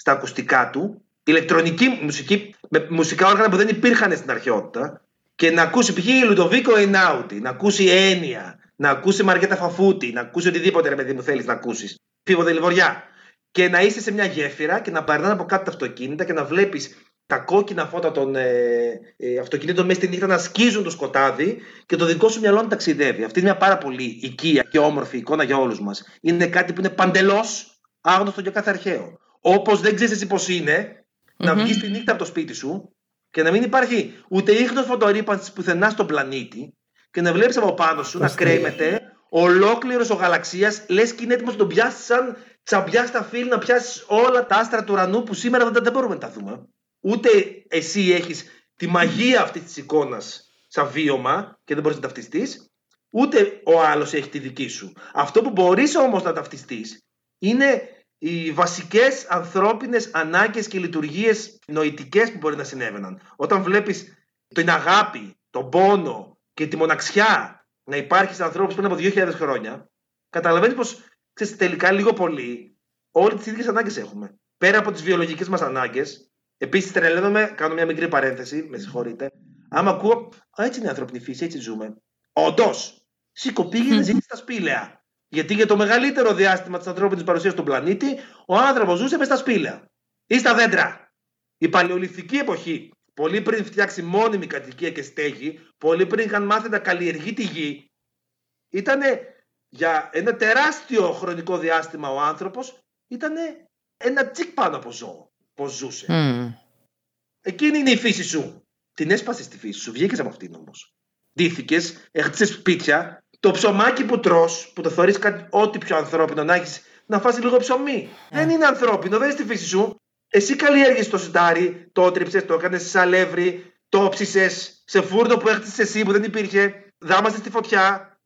στα ακουστικά του, ηλεκτρονική μουσική, με μουσικά όργανα που δεν υπήρχαν στην αρχαιότητα, και να ακούσει π.χ. Λουδοβίκο Εινάουτι, να ακούσει Έννοια, να ακούσει Μαργέτα Φαφούτη, να ακούσει οτιδήποτε ρε παιδί μου θέλεις να ακούσεις. Φίβο Δελιβοριά. Και να είσαι σε μια γέφυρα και να περνάνε από κάτω τα αυτοκίνητα και να βλέπεις τα κόκκινα φώτα των ε, ε, αυτοκινήτων μέσα στη νύχτα να σκίζουν το σκοτάδι και το δικό σου μυαλό να ταξιδεύει. Αυτή είναι μια πάρα πολύ οικία και όμορφη εικόνα για όλους μας. Είναι κάτι που είναι παντελώς άγνωστο για κάθε αρχαίο. Όπως δεν ξέρεις εσύ πώς ειναι να βγεις τη νύχτα από το σπίτι σου και να μην υπάρχει ούτε ίχνος φωτορύπανσης πουθενά στον πλανήτη και να βλέπεις από πάνω σου να κρέμεται ολόκληρος ο γαλαξίας, λες και είναι έτοιμος να τον πιάσεις σαν τσαμπιά στα φύλλα, να πιάσεις όλα τα άστρα του ουρανού που σήμερα δεν, δεν μπορούμε να τα δούμε. Ούτε εσύ έχεις τη μαγεία αυτής της εικόνας σαν βίωμα και δεν μπορείς να ταυτιστείς, ούτε ο άλλος έχει τη δική σου. Αυτό που μπορείς όμως να ταυτιστείς είναι οι βασικές ανθρώπινες ανάγκες και λειτουργίες νοητικές που μπορεί να συνέβαιναν. Όταν βλέπεις την αγάπη, τον πόνο και τη μοναξιά να υπάρχει σε ανθρώπους πριν από 2.000 χρόνια, καταλαβαίνεις πως τελικά λίγο πολύ όλε τις ίδιες ανάγκες έχουμε. Πέρα από τις βιολογικές μας ανάγκες, επίσης τρελαίνομαι, κάνω μια μικρή παρένθεση, με συγχωρείτε. Άμα ακούω, Α, έτσι είναι η ανθρώπινη φύση, έτσι ζούμε. Όντως, σήκω πήγαινε, ζήσει στα σπήλαια. Γιατί για το μεγαλύτερο διάστημα της ανθρώπινης παρουσίας στον πλανήτη, ο άνθρωπος ζούσε μες στα σπήλαια ή στα δέντρα. Η παλαιολιθική εποχή, πολύ πριν φτιάξει μόνιμη κατοικία και στέγη, πολύ πριν είχαν μάθει να καλλιεργεί τη γη, ήταν για ένα τεράστιο χρονικό διάστημα ο άνθρωπος, ήταν ένα τσικ πάνω από ζώο, πώς ζούσε. Εκείνη είναι η φύση σου. Την έσπασες στη φύση σου, βγήκες από αυτήν όμως. Ντύθηκες, έχτισες σπίτια, το ψωμάκι που τρως, που το θεωρείς κάτι ό,τι πιο ανθρώπινο να έχεις να φάσει λίγο ψωμί. Δεν είναι ανθρώπινο, δεν είναι στη φύση σου. Εσύ καλλιέργησες το σιτάρι, το ότριψες, το έκανες σε αλεύρι, το όψισες σε φούρνο που έχτισες εσύ που δεν υπήρχε, δάμασες στη φωτιά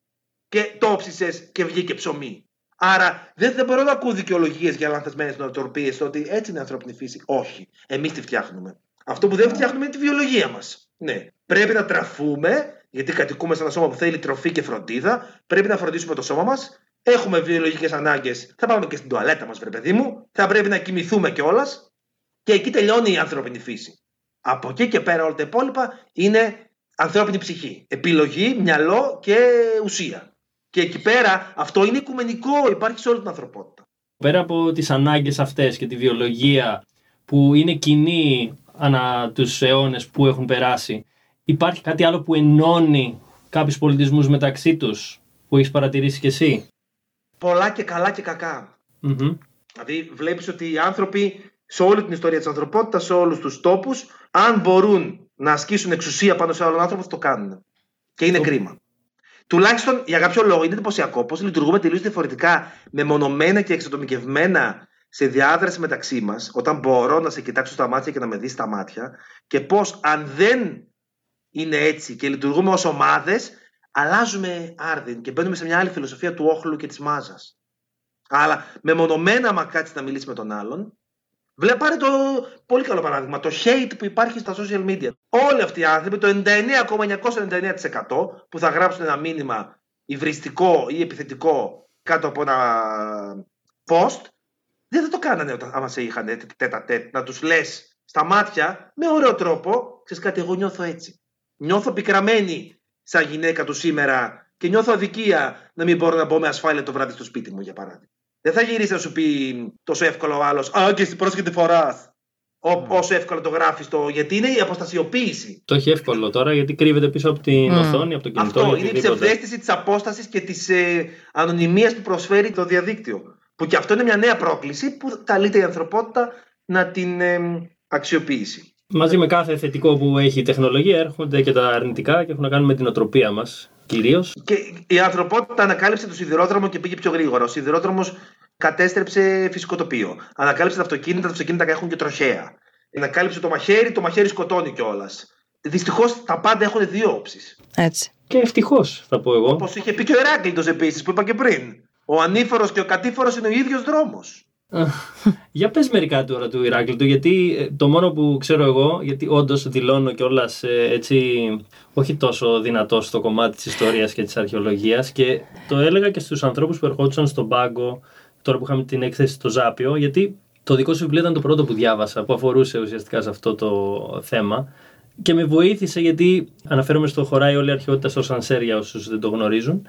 και το όψισες και βγήκε ψωμί. Άρα δεν, δεν μπορώ να ακούω δικαιολογίες για λανθασμένες νοοτροπίες ότι έτσι είναι η ανθρώπινη φύση. Όχι. Εμείς τη φτιάχνουμε. Αυτό που δεν φτιάχνουμε είναι τη βιολογία μας. Ναι. Πρέπει να τραφούμε, γιατί κατοικούμε σε ένα σώμα που θέλει τροφή και φροντίδα. Πρέπει να φροντίσουμε το σώμα μας. Έχουμε βιολογικέ ανάγκες. Θα πάμε και στην τουαλέτα μας, βρε παιδί μου. Θα πρέπει να κοιμηθούμε κιόλας. Και εκεί τελειώνει η ανθρώπινη φύση. Από εκεί και πέρα όλα τα υπόλοιπα είναι ανθρώπινη ψυχή. Επιλογή, μυαλό και ουσία. Και εκεί πέρα αυτό είναι οικουμενικό, υπάρχει σε όλη την ανθρωπότητα. Πέρα από τις ανάγκες αυτές και τη βιολογία που είναι κοινή ανά τους αιώνες που έχουν περάσει, υπάρχει κάτι άλλο που ενώνει κάποιους πολιτισμούς μεταξύ τους που έχεις παρατηρήσει κι εσύ; Πολλά και καλά και κακα Δηλαδή βλέπεις ότι οι άνθρωποι σε όλη την ιστορία της ανθρωπότητας, σε όλους τους τόπους, αν μπορούν να ασκήσουν εξουσία πάνω σε άλλον άνθρωπο, θα το κάνουν. Και είναι κρίμα. Τουλάχιστον για κάποιο λόγο είναι εντυπωσιακό πώς λειτουργούμε τελείως διαφορετικά, μεμονωμένα και εξατομικευμένα σε διάδραση μεταξύ μας, όταν μπορώ να σε κοιτάξω στα μάτια και να με δεις στα μάτια, και πώς αν δεν είναι έτσι και λειτουργούμε ως ομάδες, αλλάζουμε άρδιν και μπαίνουμε σε μια άλλη φιλοσοφία του όχλου και της μάζας. Αλλά μεμονωμένα, άμα κάτσει να μιλήσει με τον άλλον, Βλέπετε πάρε το πολύ καλό παράδειγμα, το hate που υπάρχει στα social media. Όλοι αυτοί οι άνθρωποι, το 99,999% που θα γράψουν ένα μήνυμα υβριστικό ή επιθετικό κάτω από ένα post, δεν θα το κάνανε όταν άμα σε είχαν τέτα τέτα, να τους λες στα μάτια με ωραίο τρόπο, ξέρεις κάτι, εγώ νιώθω έτσι. Νιώθω πικραμένη σαν γυναίκα του σήμερα και νιώθω αδικία να μην μπορώ να μπω με ασφάλεια το βράδυ στο σπίτι μου, για παράδειγμα. Δεν θα γυρίσει να σου πει τόσο εύκολο ο άλλος. Α, και εσύ πρόσχετη φορά. Όσο εύκολο το γράφεις το. Γιατί είναι η αποστασιοποίηση. Το έχει εύκολο τώρα γιατί κρύβεται πίσω από την Mm. οθόνη, από το κινητό. Αυτό ή είναι η οτιδήποτε. ψευδέστηση της απόστασης και της ε, ανωνυμίας που προσφέρει το διαδίκτυο. Που και αυτό είναι μια νέα πρόκληση που καλείται η ανθρωπότητα να την ε, αξιοποιήσει. Μαζί με κάθε θετικό που έχει η τεχνολογία έρχονται και τα αρνητικά και έχουν να κάνουν με την οτροπία μας κυρίως. Και η ανθρωπότητα ανακάλυψε το σιδηρόδρομο και πήγε πιο γρήγορα. Ο σιδηρόδρομος κατέστρεψε φυσικό τοπίο. Ανακάλυψε τα αυτοκίνητα, τα αυτοκίνητα έχουν και τροχέα. Ανακάλυψε το μαχαίρι, το μαχαίρι σκοτώνει κιόλας. Δυστυχώς τα πάντα έχουν δύο όψεις. Έτσι. Και ευτυχώς, θα πω εγώ. Όπως είχε πει και ο Εράκλειτος επίσης, που είπα και πριν. Ο ανήφορος και ο κατήφορος είναι ο ίδιος δρόμος. Για πες μερικά τώρα του Ηράκλειτου, γιατί ε, το μόνο που ξέρω εγώ, γιατί όντως δηλώνω κιόλας έτσι, όχι τόσο δυνατό στο κομμάτι της ιστορίας και της αρχαιολογίας και το έλεγα και στους ανθρώπους που ερχόντουσαν στον πάγκο, τώρα που είχαμε την έκθεση στο Ζάπιο, γιατί το δικό σου βιβλίο ήταν το πρώτο που διάβασα, που αφορούσε ουσιαστικά σε αυτό το θέμα και με βοήθησε γιατί αναφέρομαι στο χωράει όλη η αρχαιότητα στο Σανσέρ για όσους δεν το γνωρίζουν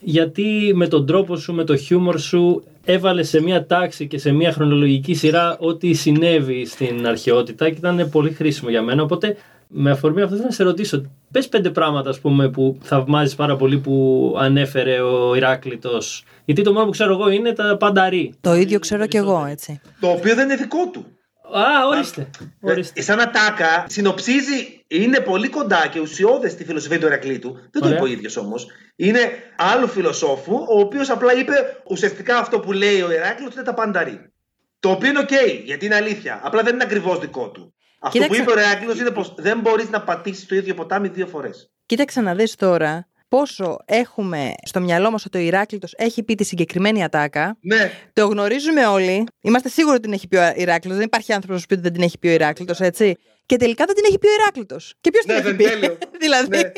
γιατί με τον τρόπο σου, με το χιούμορ σου έβαλες σε μια τάξη και σε μια χρονολογική σειρά ό,τι συνέβη στην αρχαιότητα και ήταν πολύ χρήσιμο για μένα. Οπότε με αφορμή αυτό θέλω να σε ρωτήσω, πες πέντε πράγματα ας πούμε, που θαυμάζεις πάρα πολύ που ανέφερε ο Ηράκλειτος. Γιατί το μόνο που ξέρω εγώ είναι τα πάντα ρει. Το ίδιο ξέρω κι εγώ, έτσι. Το οποίο δεν είναι δικό του. Α, ορίστε. ορίστε. Ε, σαν ατάκα συνοψίζει, είναι πολύ κοντά και ουσιώδες στη φιλοσοφία του Ηρακλείτου. Δεν το Ωραία. είπε ο ίδιος όμως. Είναι άλλου φιλοσόφου, ο οποίος απλά είπε ουσιαστικά αυτό που λέει ο Ηράκλειτος είναι τα πάντα ρει. Το οποίο είναι οκ, γιατί είναι αλήθεια. Απλά δεν είναι ακριβώς δικό του. Αυτό Κοίταξε. που είπε ο Ηράκλειτος είναι πως δεν μπορείς να πατήσεις το ίδιο ποτάμι δύο φορές. Κοίταξε να δεις τώρα πόσο έχουμε στο μυαλό μας ότι ο Ηράκλειτος έχει πει τη συγκεκριμένη ατάκα. Ναι, Το γνωρίζουμε όλοι. Είμαστε σίγουροι ότι την έχει πει ο Ηράκλειτος. Δεν υπάρχει άνθρωπος που πει ότι δεν την έχει πει ο Ηράκλειτος, έτσι. Και τελικά δεν την έχει πει ο Ηράκλειτος. Και ποιος Ναι, την έχει δεν πει; τέλειο. δηλαδή. ναι.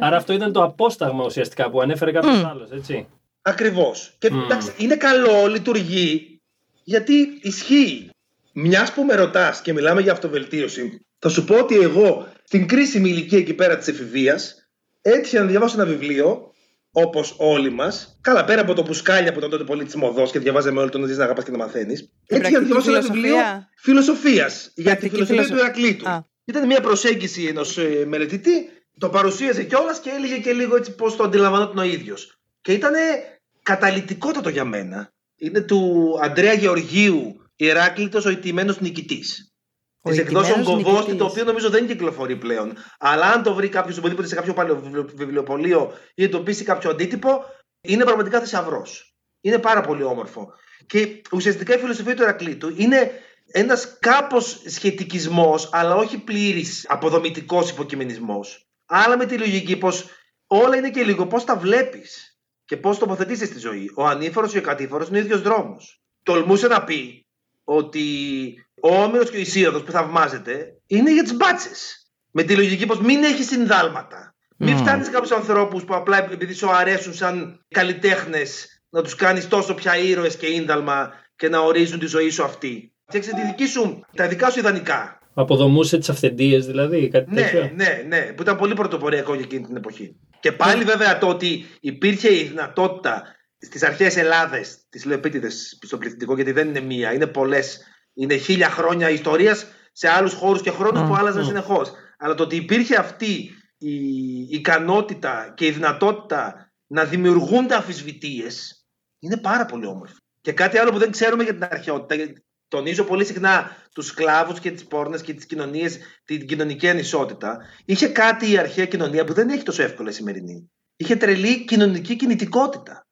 Άρα αυτό ήταν το απόσταγμα ουσιαστικά που ανέφερε κάποιος Μμ. άλλος, έτσι. Ακριβώς. Και Μμμ. εντάξει, είναι καλό, λειτουργεί, γιατί ισχύει. Μιας που με ρωτάς και μιλάμε για αυτοβελτίωση, θα σου πω ότι εγώ στην κρίσιμη ηλικία εκεί πέρα της εφηβείας έτυχε να διαβάσω ένα βιβλίο, όπως όλοι μας. Καλά, πέρα από το Μπουσκάλια που ήταν τότε πολύ τη μοδό και διαβάζαμε όλοι τον να ζεις να αγαπάς και να μαθαίνεις. Έτυχε να πρακτική διαβάσω ένα φιλοσοφία; βιβλίο φιλοσοφίας για τη Πρακτική φιλοσοφία του φιλοσο- Ερακλήτου. Α. Ήταν μια προσέγγιση ενός μελετητή, το παρουσίαζε κιόλας και έλεγε και λίγο έτσι πώς το αντιλαμβανόταν ο ίδιος. Και ήταν καταλητικότατο για μένα. Είναι του Αντρέα Γεωργίου, Ηράκλειτος ο ηττημένος νικητής. Ο Της εκδόσεων ηττημένος Κοβόστη, νικητής. το οποίο νομίζω δεν κυκλοφορεί πλέον. Αλλά αν το βρει κάποιος οπουδήποτε σε κάποιο παλαιό βιβλιοπωλείο ή εντοπίσει κάποιο αντίτυπο, είναι πραγματικά θησαυρός. Είναι πάρα πολύ όμορφο. Και ουσιαστικά η φιλοσοφία του Ερακλήτου είναι ένας κάπως σχετικισμός, αλλά όχι πλήρης αποδομητικός υποκειμενισμός. Αλλά με τη λογική πως όλα είναι και λίγο πώς τα βλέπεις και πώς τοποθετήσεις στη ζωή. Ο ανήφορος και ο κατήφορος είναι ο ίδιος δρόμος. Τολμούσε να πει ότι ο Όμηρος και ο Ισίωδος που θαυμάζεται είναι για τις μπάτσες. Με τη λογική πως μην έχει συνδάλματα. Μην Μμμ. φτάνεις σε κάποιους ανθρώπους που απλά επειδή σου αρέσουν σαν καλλιτέχνες να τους κάνεις τόσο πια ήρωες και ίνταλμα και να ορίζουν τη ζωή σου αυτή. Φτιάξε τη δική σου, τα δικά σου ιδανικά. Αποδομούσε τις αυθεντίες δηλαδή, κάτι Ναι, τέτοιο. ναι, ναι, που ήταν πολύ πρωτοποριακό για εκείνη την εποχή. Και πάλι βέβαια το ότι υπήρχε η δυνατότητα στις αρχαίες Ελλάδες, τις λέω επίτηδες στο πληθυντικό, γιατί δεν είναι μία, είναι πολλές. Είναι χίλια χρόνια ιστορίας σε άλλους χώρους και χρόνου Μμ, που άλλαζαν μμ. συνεχώς. Αλλά το ότι υπήρχε αυτή η ικανότητα και η δυνατότητα να δημιουργούνται αμφισβητίες είναι πάρα πολύ όμορφο. Και κάτι άλλο που δεν ξέρουμε για την αρχαιότητα, γιατί τονίζω πολύ συχνά τους σκλάβους και τις πόρνες και τις κοινωνίες, την κοινωνική ανισότητα. Είχε κάτι η αρχαία κοινωνία που δεν έχει τόσο εύκολα η σημερινή. Είχε τρελή κοινωνική κινητικότητα.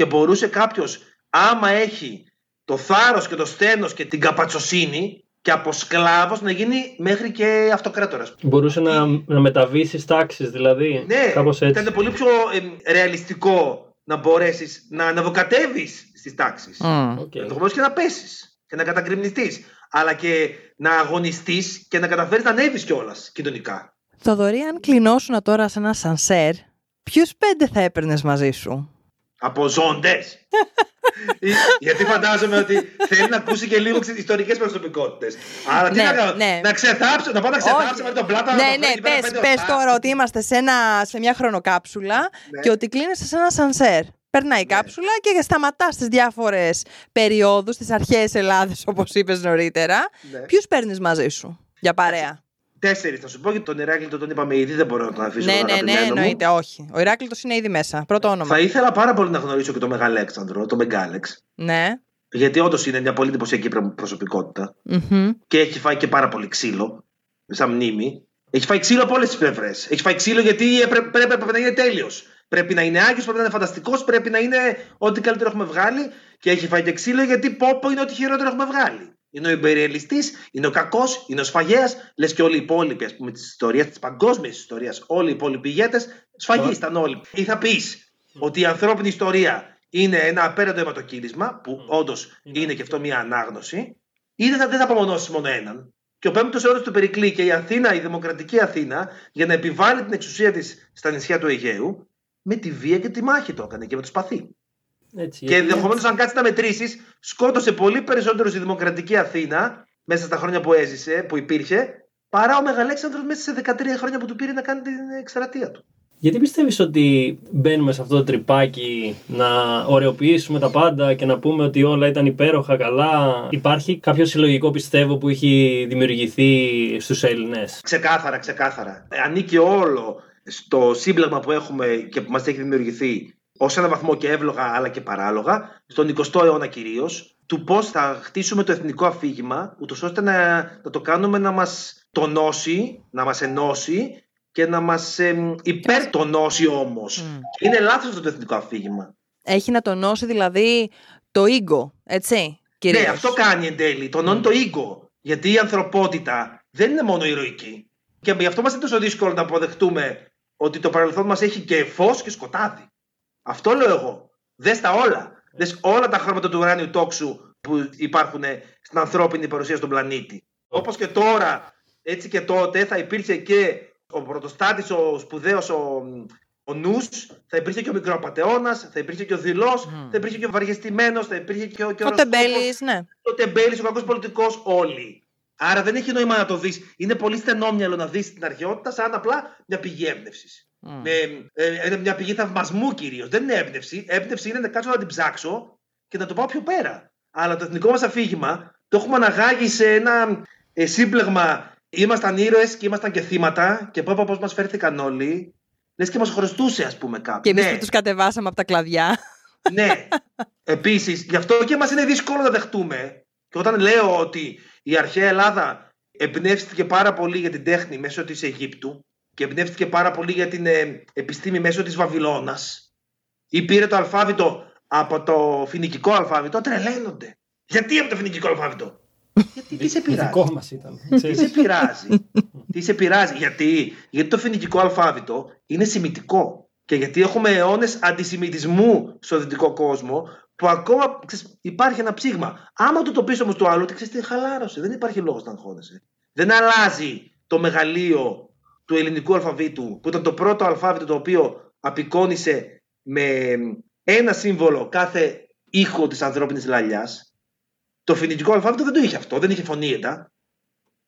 Και μπορούσε κάποιος, άμα έχει το θάρρος και το σθένος και την καπατσοσύνη, και από σκλάβος να γίνει μέχρι και αυτοκράτορας. Μπορούσε να, να μεταβεί στις τάξεις, δηλαδή. Ναι, Κάπως έτσι. ήταν πολύ πιο ε, ρεαλιστικό να μπορέσεις να ανεβοκατέβεις στις τάξεις. Μμ. Οκ. Ενδεχομένως και να πέσεις και να κατακρημνιστείς. Αλλά και να αγωνιστείς και να καταφέρεις να ανέβεις κιόλας κοινωνικά. Θοδωρή, αν κλεινώσουν τώρα σε ένα σανσέρ, ποιους πέντε θα έπαιρνες μαζί σου; Από ζώντες. Γιατί φαντάζομαι ότι θέλει να ακούσει και λίγο ιστορικές προσωπικότητες. Άρα τι Ναι, να κάνω, ναι. να ξεθάψω, να πάω να ξεθάψω με τον πλάτα. να Ναι, το ναι, φέρει εκεί πέρα πες, πέντε πες ώρες. τώρα ότι είμαστε σε, ένα, σε μια χρονοκάψουλα Ναι. και ότι κλείνεσαι σε ένα σανσέρ. Περνάει η κάψουλα και σταματάς στι διάφορες περιόδους, στι αρχαίες Ελλάδες, όπως είπες νωρίτερα. Ναι. Ποιους παίρνεις μαζί σου για παρέα; Τέσσερις, θα σου πω γιατί τον Ηράκλειο τον είπαμε ήδη, δεν μπορώ να τον αφήσω. ναι, τον ναι, ναι, αγαπημένο μου. εννοείται, όχι. Ο Ηράκλειο είναι ήδη μέσα. Πρώτο όνομα. Θα ήθελα πάρα πολύ να γνωρίσω και τον Μεγαλέξανδρο, τον Μεγάλεξ. Ναι. Γιατί όντως είναι μια πολύ εντυπωσιακή προ- προσωπικότητα. Μμμ. Και έχει φάει και πάρα πολύ ξύλο, σαν μνήμη. Έχει φάει ξύλο από όλες τις πλευρές. Έχει φάει ξύλο γιατί έπρεπε, πρέπει, πρέπει να είναι τέλειος. Πρέπει να είναι άγιος, πρέπει να είναι φανταστικός, πρέπει να είναι ό,τι καλύτερο έχουμε βγάλει. Και έχει φάει και ξύλο γιατί πόπο είναι ό,τι χειρότερο έχουμε βγάλει. Είναι ο υπεριαλιστή, είναι ο κακός, είναι ο σφαγέας. Λες και όλοι οι υπόλοιποι, ας πούμε, της ιστορίας, της παγκόσμιας ιστορίας, όλοι οι υπόλοιποι ηγέτες, σφαγεί ήταν όλοι. Ή θα πεις ότι η ανθρώπινη ιστορία είναι ένα απέραντο αιματοκύλισμα, που όντως είναι και αυτό μια ανάγνωση, ή δεν θα, δεν θα απομονώσεις μόνο έναν. Και ο πέμπτος αιώνας του Περικλή και η Αθήνα, η δημοκρατική Αθήνα, για να επιβάλλει την εξουσία της στα νησιά του Αιγαίου, με τη βία και τη μάχη το έκανε και με το σπαθί. Έτσι, Και γιατί- ενδεχομένως, αν κάτσει να μετρήσεις, σκότωσε πολύ περισσότερου η δημοκρατική Αθήνα μέσα στα χρόνια που έζησε, που υπήρχε, παρά ο Μεγαλέξανδρος μέσα σε 13 χρόνια που του πήρε να κάνει την εκστρατεία του. Γιατί πιστεύεις ότι μπαίνουμε σε αυτό το τρυπάκι να ωρεοποιήσουμε τα πάντα και να πούμε ότι όλα ήταν υπέροχα, καλά; Υπάρχει κάποιο συλλογικό πιστεύω που έχει δημιουργηθεί στους Έλληνες; Ξεκάθαρα, ξεκάθαρα. Ε, Ανήκει όλο στο σύμπλεγμα που έχουμε και που μας έχει δημιουργηθεί ως ένα βαθμό και εύλογα αλλά και παράλογα, στον 20ο αιώνα κυρίως, του πώς θα χτίσουμε το εθνικό αφήγημα, ούτως ώστε να, να το κάνουμε να μας τονώσει, να μας ενώσει και να μας ε, υπερτονώσει όμως. Μμ. Είναι λάθος αυτό το εθνικό αφήγημα. Έχει να τονώσει δηλαδή το ego, έτσι. Κυρίως. Ναι, αυτό κάνει εν τέλει. Τονώνει το ego. Γιατί η ανθρωπότητα δεν είναι μόνο ηρωική. Και γι' αυτό μας είναι τόσο δύσκολο να αποδεχτούμε ότι το παρελθόν μας έχει και φως και σκοτάδι. Αυτό λέω εγώ. Δες τα όλα. Δες όλα τα χρώματα του ουράνιου τόξου που υπάρχουν στην ανθρώπινη παρουσία στον πλανήτη. Όπως και τώρα, έτσι και τότε θα υπήρχε και ο πρωτοστάτης, ο σπουδαίος, ο, ο νους, θα υπήρχε και ο μικροαπατεώνας, θα υπήρχε και ο δειλός, Μμ. θα υπήρχε και ο βαριεστημένος, θα υπήρχε και ο, και Ο οροσκόπος, Τεμπέλης, ναι. ο τεμπέλης, ο κακός πολιτικός, όλοι. Άρα δεν έχει νόημα να το δεις. Είναι πολύ στενόμυαλο να δεις την αρχαιότητα σαν απλά μια πηγή έμπνευσης. Μμ. Με, ε, είναι μια πηγή θαυμασμού κυρίως. Δεν είναι έμπνευση. Έμπνευση είναι να κάτσω να την ψάξω και να το πάω πιο πέρα. Αλλά το εθνικό μας αφήγημα το έχουμε αναγάγει σε ένα ε, σύμπλεγμα. Ήμασταν ήρωες και ήμασταν και θύματα και πω πώ μας φέρθηκαν όλοι. Λες και μας χρωστούσε, ας πούμε, κάπου. Και εμείς ναι, που τους κατεβάσαμε από τα κλαδιά. ναι. Επίσης, γι' αυτό και μας είναι δύσκολο να δεχτούμε. Και όταν λέω ότι η αρχαία Ελλάδα εμπνεύστηκε πάρα πολύ για την τέχνη μέσω της Αιγύπτου και εμπνεύστηκε πάρα πολύ για την ε, επιστήμη μέσω της Βαβυλώνας ή πήρε το αλφάβητο από το φοινικικό αλφάβητο, τρελαίνονται. Γιατί από το φοινικικό αλφάβητο; Γιατί τις σε πειράζει. Δικό μας ήταν. Τι ξέρεις. σε πειράζει. τι σε πειράζει. Γιατί; Γιατί το φοινικικό αλφάβητο είναι σημητικό. Και γιατί έχουμε αιώνες αντισημιτισμού στο δυτικό κόσμο που ακόμα ξέρεις, υπάρχει ένα ψήγμα. Άμα το το πει όμω το άλλο, ότι ξέρεις τι χαλάρωσε. Δεν υπάρχει λόγος να αγχώνεσαι. Δεν αλλάζει το μεγαλείο του ελληνικού αλφαβήτου, που ήταν το πρώτο αλφάβητο το οποίο απεικόνισε με ένα σύμβολο κάθε ήχο της ανθρώπινης λαλιάς. Το φοινικικό αλφάβητο δεν το είχε αυτό, δεν είχε φωνήεντα.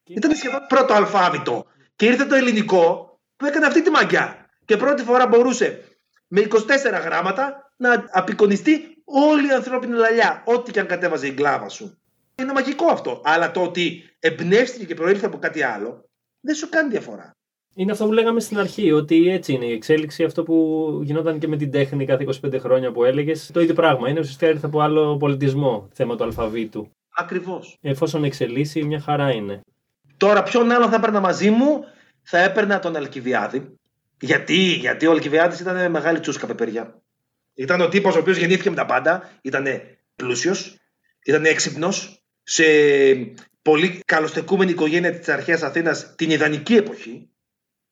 Ήταν σχεδόν πρώτο αλφάβητο. Και ήρθε το ελληνικό που έκανε αυτή τη μαγιά. Και πρώτη φορά μπορούσε με 24 γράμματα να απεικονιστεί όλη η ανθρώπινη λαλιά. Ό,τι και αν κατέβαζε η κλάβα σου. Είναι μαγικό αυτό. Αλλά το ότι εμπνεύστηκε και προήλθε από κάτι άλλο δεν σου κάνει διαφορά. Είναι αυτό που λέγαμε στην αρχή, ότι έτσι είναι η εξέλιξη, αυτό που γινόταν και με την τέχνη κάθε 25 χρόνια που έλεγες. Το ίδιο πράγμα. Είναι ουσιαστικά ήρθε από άλλο πολιτισμό, θέμα του αλφαβήτου. Ακριβώς. Εφόσον εξελίσσει, μια χαρά είναι. Τώρα, ποιον άλλο θα έπαιρνα μαζί μου, θα έπαιρνα τον Αλκιβιάδη. Γιατί, γιατί ο Αλκιβιάδης ήταν μεγάλη τσούσκα πεπεριά. Ήταν ο τύπος ο οποίος γεννήθηκε με τα πάντα, ήταν πλούσιος, ήταν έξυπνος, σε πολύ καλοστεκούμενη οικογένεια της αρχαίας Αθήνας την ιδανική εποχή.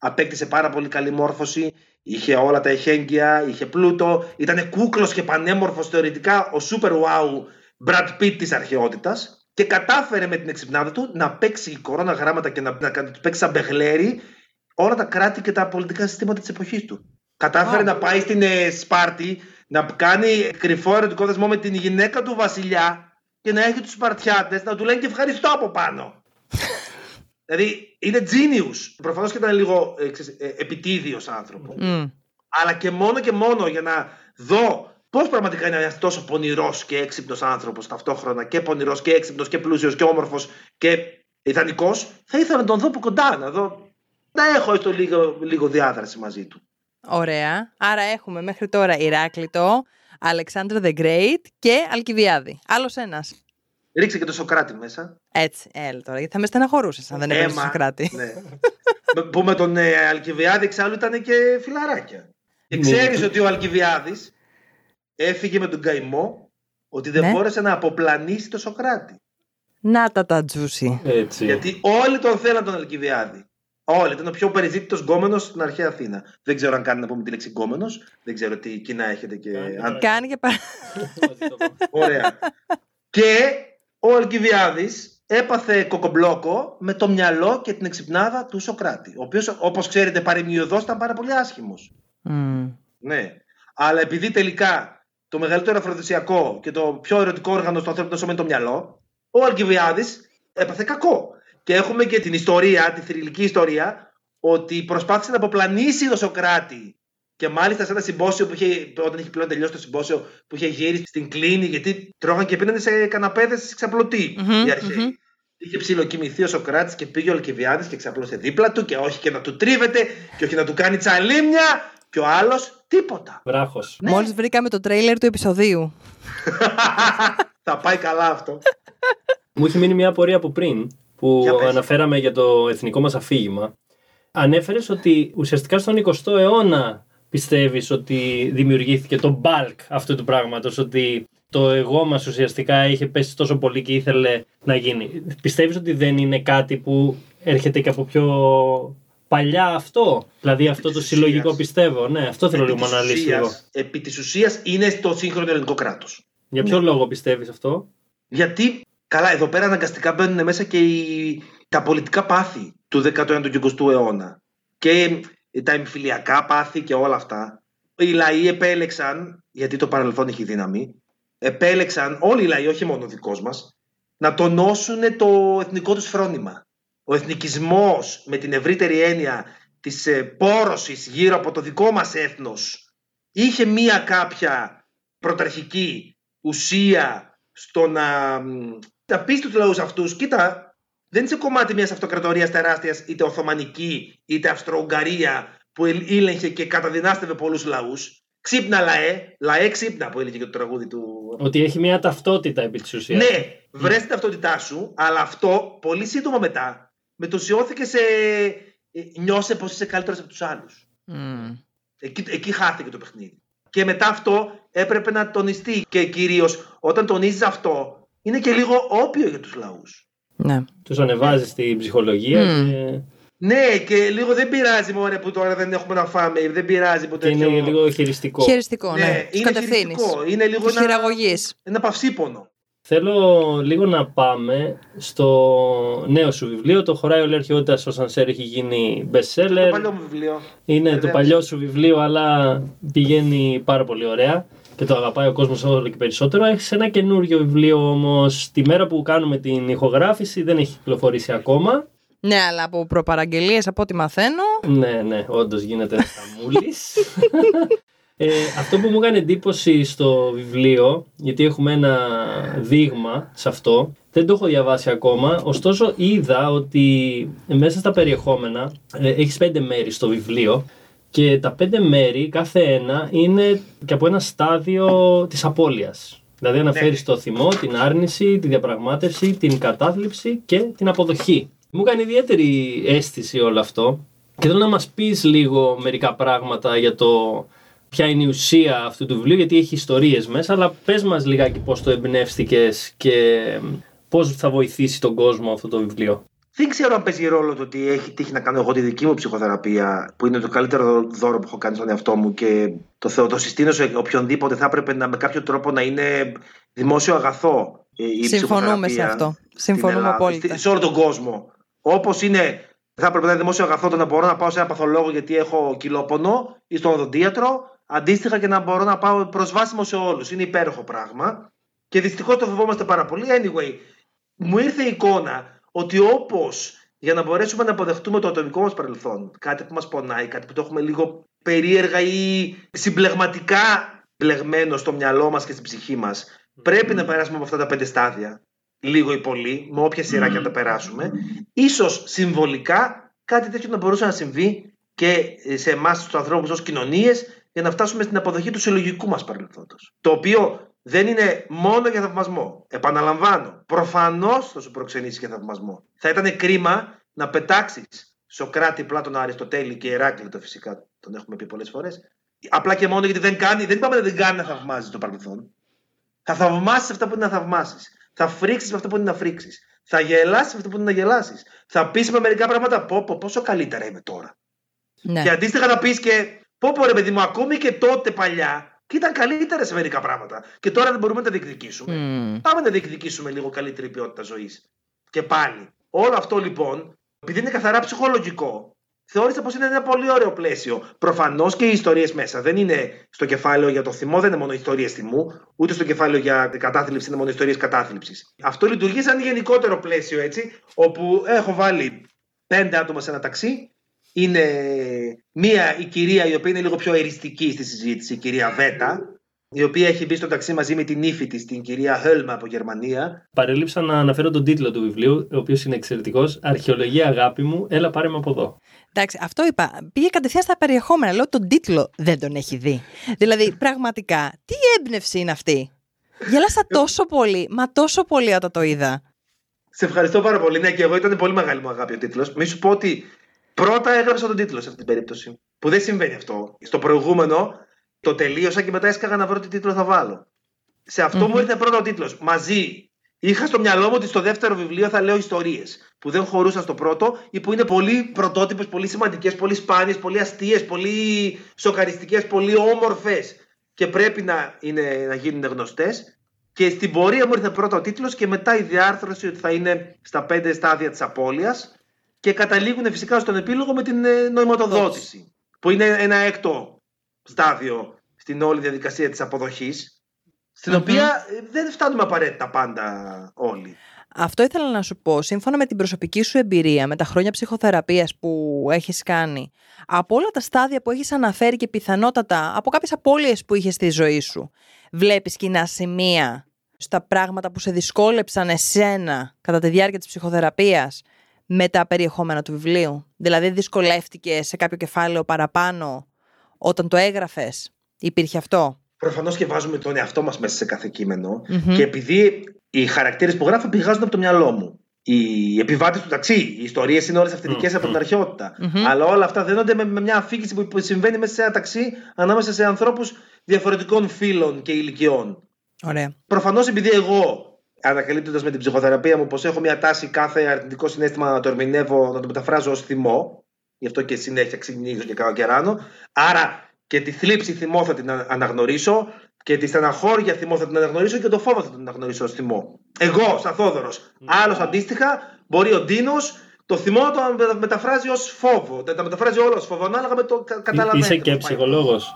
Απέκτησε πάρα πολύ καλή μόρφωση, είχε όλα τα εχέγγυα, είχε πλούτο, ήταν κούκλος και πανέμορφος θεωρητικά ο super wow Brad Pitt της αρχαιότητας και κατάφερε με την εξυπνάδα του να παίξει κορώνα γράμματα και να, να, να του παίξει σαν μπεγλέρι όλα τα κράτη και τα πολιτικά συστήματα της εποχής του. Κατάφερε Wow. να πάει στην ε, Σπάρτη, να κάνει κρυφό ερωτικό δεσμό με την γυναίκα του βασιλιά και να έχει τους Σπαρτιάτες να του λένε και ευχαριστώ από πάνω. Δηλαδή είναι genius. Προφανώς και ήταν λίγο ε, ξέρεις, ε, επιτίδιος άνθρωπο. Μμ. Αλλά και μόνο και μόνο για να δω πώς πραγματικά είναι ένας τόσο πονηρός και έξυπνος άνθρωπος ταυτόχρονα και πονηρός και έξυπνος και πλούσιος και όμορφος και ιδανικός θα ήθελα να τον δω από κοντά, να δω να έχω έστω λίγο, λίγο διάδραση μαζί του. Ωραία. Άρα έχουμε μέχρι τώρα Ηράκλειτο, Αλεξάνδρο the Great και Αλκιβιάδη. Άλλος ένας. Ρίξε και το Σοκράτη μέσα. Έτσι, έλα τώρα, γιατί θα με στεναχωρούσες αν δεν έβαλε το Έμα, Σοκράτη. Ναι. Με- που με τον ε, Αλκιβιάδη εξάλλου ήταν και φιλαράκια. Και Ναι. ξέρεις ότι ο Αλκιβιάδης έφυγε με τον καημό ότι δεν Ναι. μπόρεσε να αποπλανήσει το Σοκράτη. Να τα τα τζούσι. Έτσι. Γιατί όλοι τον θέλαν τον Αλκιβιάδη. Όλοι. Ήταν ο πιο περιζήτητος γκόμενος στην αρχαία Αθήνα. Δεν ξέρω αν κάνει να πούμε τη λέξη γκόμενος. Δεν ξέρω τι κοινά έχετε και. Κάνει, αν- Κάνει και παρά. Ωραία. και ο Αλκιβιάδης έπαθε κοκομπλόκο με το μυαλό και την εξυπνάδα του Σοκράτη. Ο οποίος, όπως ξέρετε, παρεμιωδώ ήταν πάρα πολύ άσχημος. Μμ. Ναι. Αλλά επειδή τελικά το μεγαλύτερο αφροδισιακό και το πιο ερωτικό όργανο στο ανθρώπινο σώμα είναι το μυαλό, ο Αλκιβιάδης έπαθε κακό. Και έχουμε και την ιστορία, τη θρηλυκή ιστορία, ότι προσπάθησε να αποπλανήσει τον Σοκράτη. Και μάλιστα σε ένα συμπόσιο που είχε, όταν είχε πλέον τελειώσει το συμπόσιο, που είχε γύρει στην κλίνη, γιατί τρώγαν και πίνανε σε καναπέδες ξαπλωτή Μμμ, οι αρχαίοι. μμμ. Είχε ψιλοκοιμηθεί ο Σοκράτης και πήγε ο Αλκιβιάδης και ξαπλώσε δίπλα του και όχι και να του τρίβεται και όχι να του κάνει τσαλίμια και ο άλλος τίποτα. Βράχος. Ναι. Μόλις βρήκαμε το τρέιλερ του επεισοδίου. Θα πάει καλά αυτό. Μου είχε μείνει μια απορία από πριν που Για πες. αναφέραμε για το εθνικό μας αφήγημα. Ανέφερες ότι ουσιαστικά στον 20ο αιώνα πιστεύεις ότι δημιουργήθηκε το bulk αυτού του πράγματος, ότι το εγώ μας ουσιαστικά είχε πέσει τόσο πολύ και ήθελε να γίνει. Πιστεύεις ότι δεν είναι κάτι που έρχεται και από πιο παλιά αυτό, δηλαδή αυτό της το συλλογικό ουσίας. πιστεύω. Ναι, αυτό θέλω επί, λίγο της να αναλύσει λίγο. ουσίας, επί της ουσίας είναι στο σύγχρονο ελληνικό κράτος. Για ποιο λόγο πιστεύεις αυτό; Γιατί, καλά, εδώ πέρα αναγκαστικά μπαίνουν μέσα και οι, τα πολιτικά πάθη του 19ου και 20ου αιώνα. Και τα εμφυλιακά πάθη και όλα αυτά. Οι λαοί επέλεξαν, γιατί το παρελθόν έχει δύναμη, επέλεξαν όλοι οι λαοί, όχι μόνο ο δικός μας, να τονώσουν το εθνικό τους φρόνημα. Ο εθνικισμός με την ευρύτερη έννοια της ε, πόρωσης γύρω από το δικό μας έθνος είχε μία κάποια πρωταρχική ουσία στο να, μ, να πει στους λαούς αυτούς κοίτα δεν είσαι κομμάτι μιας αυτοκρατορίας τεράστιας είτε Οθωμανική είτε Αυστρο-Ουγγαρία που ελ- ήλεγχε και καταδυνάστευε πολλούς λαούς ξύπνα λαέ, λαέ ξύπνα που έλεγε και το τραγούδι του Ότι έχει μια ταυτότητα επί της ουσίας. ναι, βρες την ταυτότητά σου, αλλά αυτό πολύ σύντομα μετά μετουσιώθηκε σε ε, νιώσε πως είσαι καλύτερος από τους άλλους. Μμ. Εκεί, εκεί χάθηκε το παιχνίδι. Και μετά αυτό έπρεπε να τονιστεί. Και κυρίως όταν τονίζεις αυτό, είναι και λίγο όπιο για τους λαούς. Ναι. Τους ανεβάζεις στην ψυχολογία Μμ. και, Ναι, και λίγο δεν πειράζει μωρέ που τώρα δεν έχουμε να φάμε, δεν πειράζει που και είναι τέτοιο. λίγο χειριστικό. Χειριστικό, ναι. Ναι, Τους είναι κατευθύνεις. χειριστικό. Είναι λίγο Τους ένα, χειραγωγείς. ένα παυσίπονο. Θέλω λίγο να πάμε στο νέο σου βιβλίο. Το χωράει ο Αρχαιότητας ο Σανσέρ έχει γίνει best Το seller. παλιό μου βιβλίο. Είναι το Βεβαίως. παλιό σου βιβλίο, αλλά πηγαίνει πάρα πολύ ωραία και το αγαπάει ο κόσμος όλο και περισσότερο. Έχει ένα καινούριο βιβλίο όμως τη μέρα που κάνουμε την ηχογράφηση δεν έχει κυκλοφορήσει ακόμα. Ναι, αλλά από προπαραγγελίες από ό,τι μαθαίνω. Ναι, ναι, όντως γίνεται ένα χαμούλης. ε, αυτό που μου έκανε εντύπωση στο βιβλίο, γιατί έχουμε ένα δείγμα σε αυτό, δεν το έχω διαβάσει ακόμα, ωστόσο είδα ότι μέσα στα περιεχόμενα ε, έχεις πέντε μέρη στο βιβλίο και τα πέντε μέρη, κάθε ένα, είναι και από ένα στάδιο της απώλειας. Δηλαδή αναφέρεις το θυμό, την άρνηση, τη διαπραγμάτευση, την κατάθλιψη και την αποδοχή. Μου κάνει ιδιαίτερη αίσθηση όλο αυτό και θέλω να μας πεις λίγο μερικά πράγματα για το ποια είναι η ουσία αυτού του βιβλίου γιατί έχει ιστορίες μέσα αλλά πες μας λιγάκι πώς το εμπνεύστηκες και πώς θα βοηθήσει τον κόσμο αυτό το βιβλίο. Δεν ξέρω αν παίζει ρόλο το ότι έχει τύχει να κάνω εγώ τη δική μου ψυχοθεραπεία, που είναι το καλύτερο δώρο που έχω κάνει στον εαυτό μου και το, θεω, το συστήνω σε οποιονδήποτε θα έπρεπε να, με κάποιο τρόπο να είναι δημόσιο αγαθό ε, η Συμφωνούμε ψυχοθεραπεία σε αυτό. στην Συμφωνούμε Ελλάδα, απόλυτα. στη- σε όλο τον κόσμο. Όπως είναι, θα έπρεπε να είναι δημόσιο αγαθό το να μπορώ να πάω σε ένα παθολόγο γιατί έχω κυλόπονο ή στον οδοντίατρο, αντίστοιχα και να μπορώ να πάω προσβάσιμο σε όλους. Είναι υπέροχο πράγμα. Και δυστυχώς το φοβόμαστε πάρα πολύ. Anyway, μου ήρθε η εικόνα ότι όπως για να μπορέσουμε να αποδεχτούμε το ατομικό μας παρελθόν, κάτι που μας πονάει, κάτι που το έχουμε λίγο περίεργα ή συμπλεγματικά μπλεγμένο στο μυαλό μας και στην ψυχή μας, πρέπει να περάσουμε από αυτά τα πέντε στάδια, λίγο ή πολύ, με όποια σειρά και να τα περάσουμε. Ίσως συμβολικά κάτι τέτοιο να μπορούσε να συμβεί και σε εμάς του ανθρώπους ως κοινωνίες για να φτάσουμε στην αποδοχή του συλλογικού μας παρελθόντος. Το οποίο δεν είναι μόνο για θαυμασμό. Επαναλαμβάνω, προφανώς θα σου προξενήσει και θαυμασμό. Θα ήταν κρίμα να πετάξεις Σοκράτη, Πλάτωνα, Αριστοτέλη και Ηράκλειτο φυσικά, τον έχουμε πει πολλές φορές. Απλά και μόνο γιατί δεν κάνει, δεν είπαμε να δεν κάνει να θαυμάζει το παρελθόν. Θα θαυμάσεις αυτά που είναι να θαυμάσεις. Θα φρίξεις με αυτά που είναι να φρίξεις. Θα γελάσεις με αυτά που είναι να γελάσεις. Θα πεις με μερικά πράγματα, πω, πω πόσο καλύτερα είμαι τώρα. Ναι. Και αντίστοιχα θα πεις και, πω, πω ρε παιδί μου, ακόμη και τότε παλιά και ήταν καλύτερα σε μερικά πράγματα. Και τώρα δεν μπορούμε να τα διεκδικήσουμε. Μμμ. Πάμε να διεκδικήσουμε λίγο καλύτερη ποιότητα ζωής. Και πάλι. Όλο αυτό λοιπόν, επειδή είναι καθαρά ψυχολογικό, θεώρησα πως είναι ένα πολύ ωραίο πλαίσιο. Προφανώς και οι ιστορίες μέσα. Δεν είναι στο κεφάλαιο για το θυμό, δεν είναι μόνο ιστορίες θυμού, ούτε στο κεφάλαιο για την κατάθλιψη είναι μόνο ιστορίες κατάθλιψης. Αυτό λειτουργεί σαν γενικότερο πλαίσιο έτσι, όπου έχω βάλει πέντε άτομα σε ένα ταξί. Είναι μία η κυρία η οποία είναι λίγο πιο εριστική στη συζήτηση, η κυρία Βέτα, η οποία έχει μπει στο ταξί μαζί με την ύφη της, την κυρία Χέλμα από Γερμανία. Παρελείψα να αναφέρω τον τίτλο του βιβλίου, ο οποίος είναι εξαιρετικός. Αρχαιολογία αγάπη μου, έλα πάρε με από εδώ. Εντάξει, αυτό είπα. Πήγε κατευθείαν στα περιεχόμενα. Λέω τον τίτλο δεν τον έχει δει. δηλαδή, πραγματικά, τι έμπνευση είναι αυτή; Γέλασα τόσο πολύ, μα τόσο πολύ όταν το είδα. Σε ευχαριστώ πάρα πολύ. Ναι, και εγώ ήταν πολύ μεγάλη μου αγάπη ο τίτλος. Μη σου πω ότι πρώτα έγραψα τον τίτλο σε αυτή την περίπτωση. Που δεν συμβαίνει αυτό. Στο προηγούμενο το τελείωσα και μετά έσκαγα να βρω τι τίτλο θα βάλω. Σε αυτο μου ήρθε πρώτα ο τίτλος. Μαζί. Είχα στο μυαλό μου ότι στο δεύτερο βιβλίο θα λέω ιστορίες που δεν χωρούσαν στο πρώτο ή που είναι πολύ πρωτότυπες, πολύ σημαντικές, πολύ σπάνιες, πολύ αστείες, πολύ σοκαριστικές, πολύ όμορφες και πρέπει να, είναι, να γίνουν γνωστές. Και στην πορεία μου ήρθε πρώτα ο τίτλος και μετά η διάρθρωση ότι θα είναι στα πέντε στάδια της απώλειας και καταλήγουν φυσικά στον επίλογο με την ε, νοηματοδότηση. Που είναι ένα έκτο στάδιο στην όλη διαδικασία της αποδοχής, στην οποία ε, δεν φτάνουμε απαραίτητα πάντα όλοι. Αυτό ήθελα να σου πω, σύμφωνα με την προσωπική σου εμπειρία, με τα χρόνια ψυχοθεραπείας που έχεις κάνει, από όλα τα στάδια που έχεις αναφέρει και πιθανότατα από κάποιες απώλειες που είχες στη ζωή σου, βλέπεις κοινά σημεία στα πράγματα που σε δυσκόλεψαν εσένα κατά τη διάρκεια της ψυχοθεραπείας; Με τα περιεχόμενα του βιβλίου. Δηλαδή δυσκολεύτηκε σε κάποιο κεφάλαιο παραπάνω όταν το έγραφες; Υπήρχε αυτό; Προφανώς και βάζουμε τον εαυτό μας μέσα σε κάθε κείμενο και επειδή οι χαρακτήρες που γράφω πηγάζουν από το μυαλό μου. Οι επιβάτες του ταξί, οι ιστορίες είναι όλες αυθεντικές από την αρχαιότητα. Αλλά όλα αυτά δένονται με, με μια αφήγηση που συμβαίνει μέσα σε ένα ταξί ανάμεσα σε ανθρώπους διαφορετικών φύλων και ηλικιών. Ωραία. Προφανώς επειδή εγώ, ανακαλύπτοντας με την ψυχοθεραπεία μου, πως έχω μια τάση κάθε αρνητικό συνέστημα να το ερμηνεύω, να το μεταφράζω ως θυμό. Γι' αυτό και συνέχεια ξυνίζω και κακοκαιράνω. Άρα και τη θλίψη θυμό θα την α- αναγνωρίσω και τη στεναχώρια θυμό θα την αναγνωρίσω και το φόβο θα την αναγνωρίσω ως θυμό. Εγώ, σαν Θόδωρος. Άλλος αντίστοιχα, μπορεί ο Ντίνος το θυμό να το με- μεταφράζει ως φόβο. Δεν τα μεταφράζει όλο ως φόβο, ανάλογα με το κα- καταλαβαίνετε. Είσαι και πώς πάει. ψυχολόγος.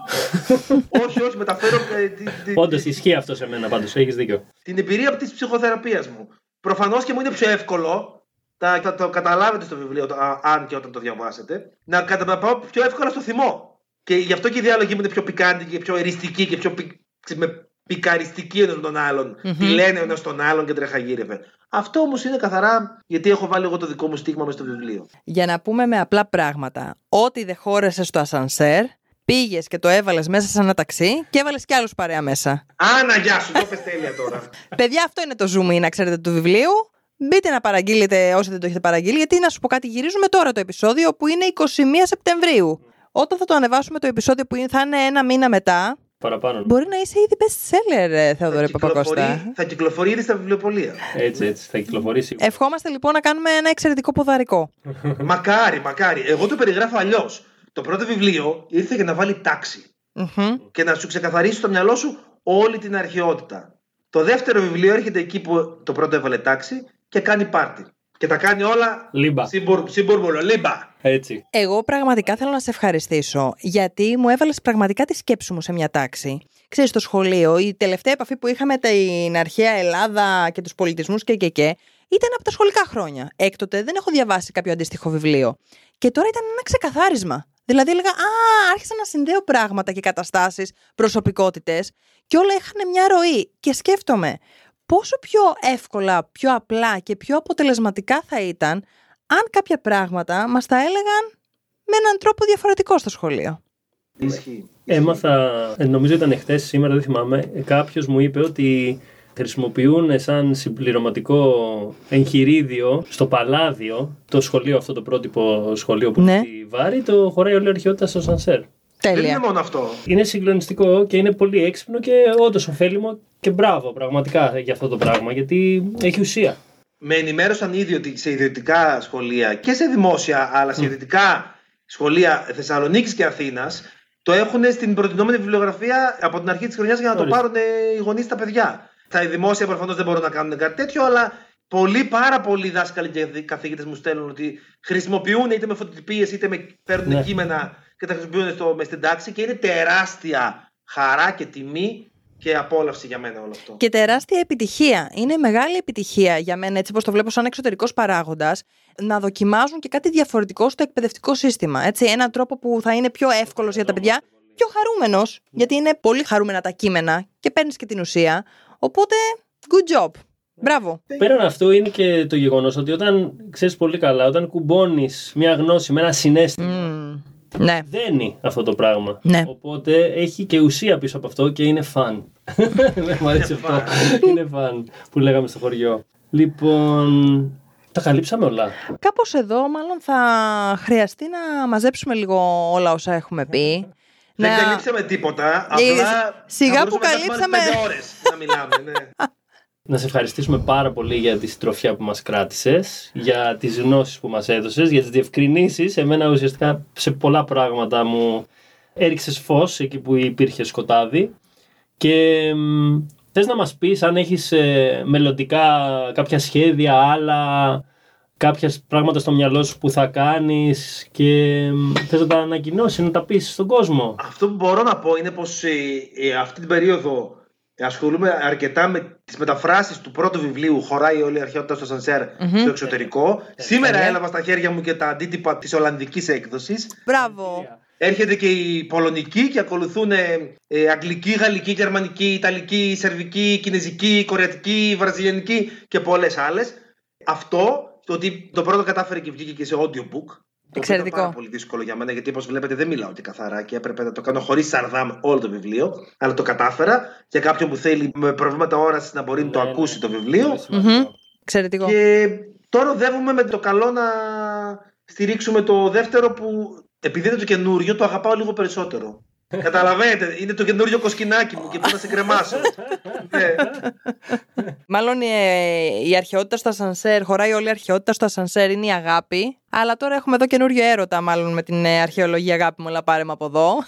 όχι, όχι, μεταφέρω ε, τη- τη- Όντως τη- ισχύει αυτό σε μένα πάντως. Έχεις δίκιο. την εμπειρία της ψυχοθεραπείας μου. Προφανώς και μου είναι πιο εύκολο, θα, θα το καταλάβετε στο βιβλίο, το- α, αν και όταν το διαβάσετε, να κατα- να πάω πιο εύκολα στο θυμό. Και γι' αυτό και η διάλογη μου είναι πιο πικάντικη και πιο εριστική και πιο πι, με πικαριστική ένα με τον άλλον. Μμμ. Τι λένε ένας στον άλλον και τρεχαγύρευε. Αυτό όμως είναι καθαρά γιατί έχω βάλει εγώ το δικό μου στίγμα μέσα στο βιβλίο. Για να πούμε με απλά πράγματα. Ό,τι δεν χώρεσε στο ασανσέρ, πήγες και το έβαλες μέσα σε ένα ταξί και έβαλες κι άλλους παρέα μέσα. Άνα, γεια σου, το πες τέλεια τώρα. Παιδιά, αυτό είναι το zoom in, να ξέρετε, του βιβλίου. Μπείτε να παραγγείλετε όσοι δεν το έχετε παραγγείλει, γιατί να σου πω κάτι, γυρίζουμε τώρα το επεισόδιο που είναι 21 Σεπτεμβρίου. Όταν θα το ανεβάσουμε το επεισόδιο που είναι- θα είναι ένα μήνα μετά, Παραπάνω. μπορεί να είσαι ήδη best seller, ε, Θεοδωρή θα, Παπακώστα. κυκλοφορεί, θα κυκλοφορεί ήδη στα βιβλιοπολία. Έτσι, έτσι. Θα κυκλοφορήσει. Ευχόμαστε λοιπόν να κάνουμε ένα εξαιρετικό ποδαρικό. μακάρι, μακάρι. Εγώ το περιγράφω αλλιώς. Το πρώτο βιβλίο ήρθε για να βάλει τάξη. Μμμ. και να σου ξεκαθαρίσει στο μυαλό σου όλη την αρχαιότητα. Το δεύτερο βιβλίο έρχεται εκεί που το πρώτο έβαλε τάξη και κάνει πάρτι. Και τα κάνει όλα Λίμπα. συμπουρ- συμπούρμπουλο. Λίμπα. Έτσι. Εγώ πραγματικά θέλω να σε ευχαριστήσω, γιατί μου έβαλες πραγματικά τη σκέψη μου σε μια τάξη. Ξέρεις, στο σχολείο, η τελευταία επαφή που είχαμε την αρχαία Ελλάδα και τους πολιτισμούς και και και, ήταν από τα σχολικά χρόνια. Έκτοτε δεν έχω διαβάσει κάποιο αντίστοιχο βιβλίο. Και τώρα ήταν ένα ξεκαθάρισμα. Δηλαδή έλεγα, Α, άρχισα να συνδέω πράγματα και καταστάσεις, προσωπικότητες και όλα είχαν μια ροή. Και σκέφτομαι, πόσο πιο εύκολα, πιο απλά και πιο αποτελεσματικά θα ήταν αν κάποια πράγματα μας τα έλεγαν με έναν τρόπο διαφορετικό στο σχολείο. Ισχύει. Έμαθα, ε, νομίζω ήταν εχθές, σήμερα δεν θυμάμαι, κάποιος μου είπε ότι χρησιμοποιούν σαν συμπληρωματικό εγχειρίδιο στο Παλάδιο, το σχολείο αυτό το πρότυπο σχολείο που Ναι. είναι στη Βάρη, το χωράει όλη η αρχαιότητα στο Σανσέρ. Δεν είναι Τέλεια. μόνο αυτό. Είναι συγκλονιστικό και είναι πολύ έξυπνο και όντως ωφέλιμο και μπράβο πραγματικά για αυτό το πράγμα γιατί έχει ουσία. Με ενημέρωσαν ήδη ότι σε ιδιωτικά σχολεία και σε δημόσια, αλλά σε ιδιωτικά σχολεία Θεσσαλονίκης και Αθήνας το έχουν στην προτινόμενη βιβλιογραφία από την αρχή της χρονιάς για να το Ορίστε. πάρουν οι γονείς στα παιδιά. Τα δημόσια προφανώς δεν μπορούν να κάνουν κάτι τέτοιο, αλλά πολλοί, πάρα πολλοί δάσκαλοι και καθηγητές μου στέλνουν ότι χρησιμοποιούν είτε με φωτοτυπίες είτε με παίρνουν Ναι. κείμενα και τα χρησιμοποιούν στο, μες στην τάξη και είναι τεράστια χαρά και τιμή και απόλαυση για μένα όλο αυτό. Και τεράστια επιτυχία. Είναι μεγάλη επιτυχία για μένα, έτσι όπως το βλέπω σαν εξωτερικός παράγοντας, να δοκιμάζουν και κάτι διαφορετικό στο εκπαιδευτικό σύστημα. Έτσι, έναν τρόπο που θα είναι πιο εύκολος για τα παιδιά, πιο χαρούμενος, γιατί είναι πολύ χαρούμενα τα κείμενα και παίρνεις και την ουσία. Οπότε, good job. Μπράβο. Πέραν αυτού είναι και το γεγονός ότι όταν ξέρεις πολύ καλά, όταν κουμπώνεις μια γνώση με ένα συνέστημα, Μμμ. Ναι. δένει αυτό το πράγμα. Ναι. Οπότε έχει και ουσία πίσω από αυτό και είναι φαν. Μου αρέσει αυτό. είναι φαν που λέγαμε στο χωριό. Λοιπόν, τα καλύψαμε όλα. Κάπως εδώ μάλλον θα χρειαστεί να μαζέψουμε λίγο όλα όσα έχουμε πει. Δεν Να- καλύψαμε τίποτα. Ε, Απλά σιγά θα που μπορούσαμε να καλύψαμε. κάνουμε πέντε ώρες να μιλάμε, ναι. Να σε ευχαριστήσουμε πάρα πολύ για τη συντροφιά που μας κράτησες, για τις γνώσεις που μας έδωσες, για τις διευκρινήσεις. Εμένα ουσιαστικά σε πολλά πράγματα μου έριξες φως εκεί που υπήρχε σκοτάδι. Και μ, θες να μας πεις αν έχεις ε, μελλοντικά κάποια σχέδια, άλλα, κάποια πράγματα στο μυαλό σου που θα κάνεις και μ, θες να τα ανακοινώσεις, να τα πεις στον κόσμο; Αυτό που μπορώ να πω είναι πως ε, ε, αυτή την περίοδο ασχολούμαι αρκετά με τις μεταφράσεις του πρώτου βιβλίου «Χωράει όλη η αρχαιότητα στο Σανσέρ» στο εξωτερικό. Σήμερα Τέλεια. έλαβα στα χέρια μου και τα αντίτυπα της Ολλανδικής έκδοσης. Μπράβο. Έρχεται και η Πολωνική και ακολουθούν ε, ε, Αγγλική, Γαλλική, Γερμανική, Ιταλική, Σερβική, Κινέζικη, Κορεατική, Βραζιλιανική και πολλές άλλες. Αυτό, το ότι το πρώτο κατάφερε και βγήκε και σε audiobook. Το οποίο Εξαιρετικό. Ήταν πάρα πολύ δύσκολο για μένα γιατί όπως βλέπετε δεν μιλάω και καθαρά και έπρεπε να το κάνω χωρίς σαρδάμ όλο το βιβλίο. Αλλά το κατάφερα για κάποιον που θέλει με προβλήματα όρασης να μπορεί να το Ναι, ναι. ακούσει το βιβλίο. Πολύ σημαντικό. Εξαιρετικό. Και τώρα οδεύουμε με το καλό να στηρίξουμε το δεύτερο που επειδή είναι το καινούριο το αγαπάω λίγο περισσότερο. Καταλαβαίνετε, είναι το καινούριο κοσκινάκι μου και πού να σε κρεμάσω. ναι. Μάλλον ε, η αρχαιότητα στο ασανσέρ, χωράει όλη η αρχαιότητα στο ασανσέρ, είναι η αγάπη. Αλλά τώρα έχουμε εδώ καινούριο έρωτα, μάλλον με την ε, αρχαιολογία αγάπη μου, αλλά πάρε με από εδώ.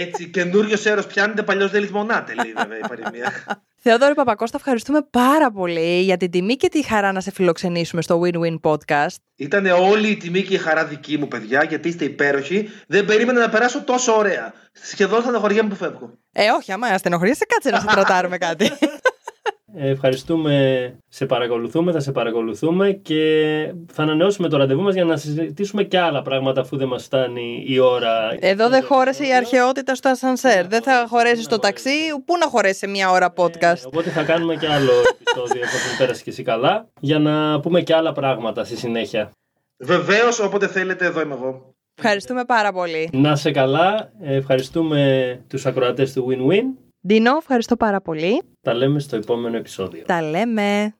Έτσι, καινούριος έρο πιάνεται, παλιό δεν λησμονάται, λέει βέβαια η παροιμία. Θεόδωρη Παπακώστα, ευχαριστούμε πάρα πολύ για την τιμή και τη χαρά να σε φιλοξενήσουμε στο Win-Win Podcast. Ήταν όλη η τιμή και η χαρά δική μου, παιδιά, γιατί είστε υπέροχοι. Δεν περίμενα να περάσω τόσο ωραία. Σχεδόν στεναχωριέμαι που φεύγω. Ε, όχι, άμα ασθενοχωρήσει, κάτσε να σε τροτάρουμε κάτι. Ε, ευχαριστούμε, σε παρακολουθούμε, θα σε παρακολουθούμε και θα ανανεώσουμε το ραντεβού μας για να συζητήσουμε και άλλα πράγματα αφού δεν μας φτάνει η ώρα. Εδώ δεν χώρεσε η αρχαιότητα στο ασανσέρ. Δεν θα χωρέσει στο ταξί. Πού να χωρέσει σε μία ώρα Ε, podcast; οπότε θα κάνουμε και άλλο επεισόδιο εφόσον πέρασε και εσύ καλά για να πούμε και άλλα πράγματα στη συνέχεια. Βεβαίως, όποτε θέλετε, εδώ είμαι εγώ. Ευχαριστούμε πάρα πολύ. Να σε καλά, ε, ευχαριστούμε τους ακροατές του Win-Win. Ντίνο, ευχαριστώ πάρα πολύ. Τα λέμε στο επόμενο επεισόδιο. Τα λέμε.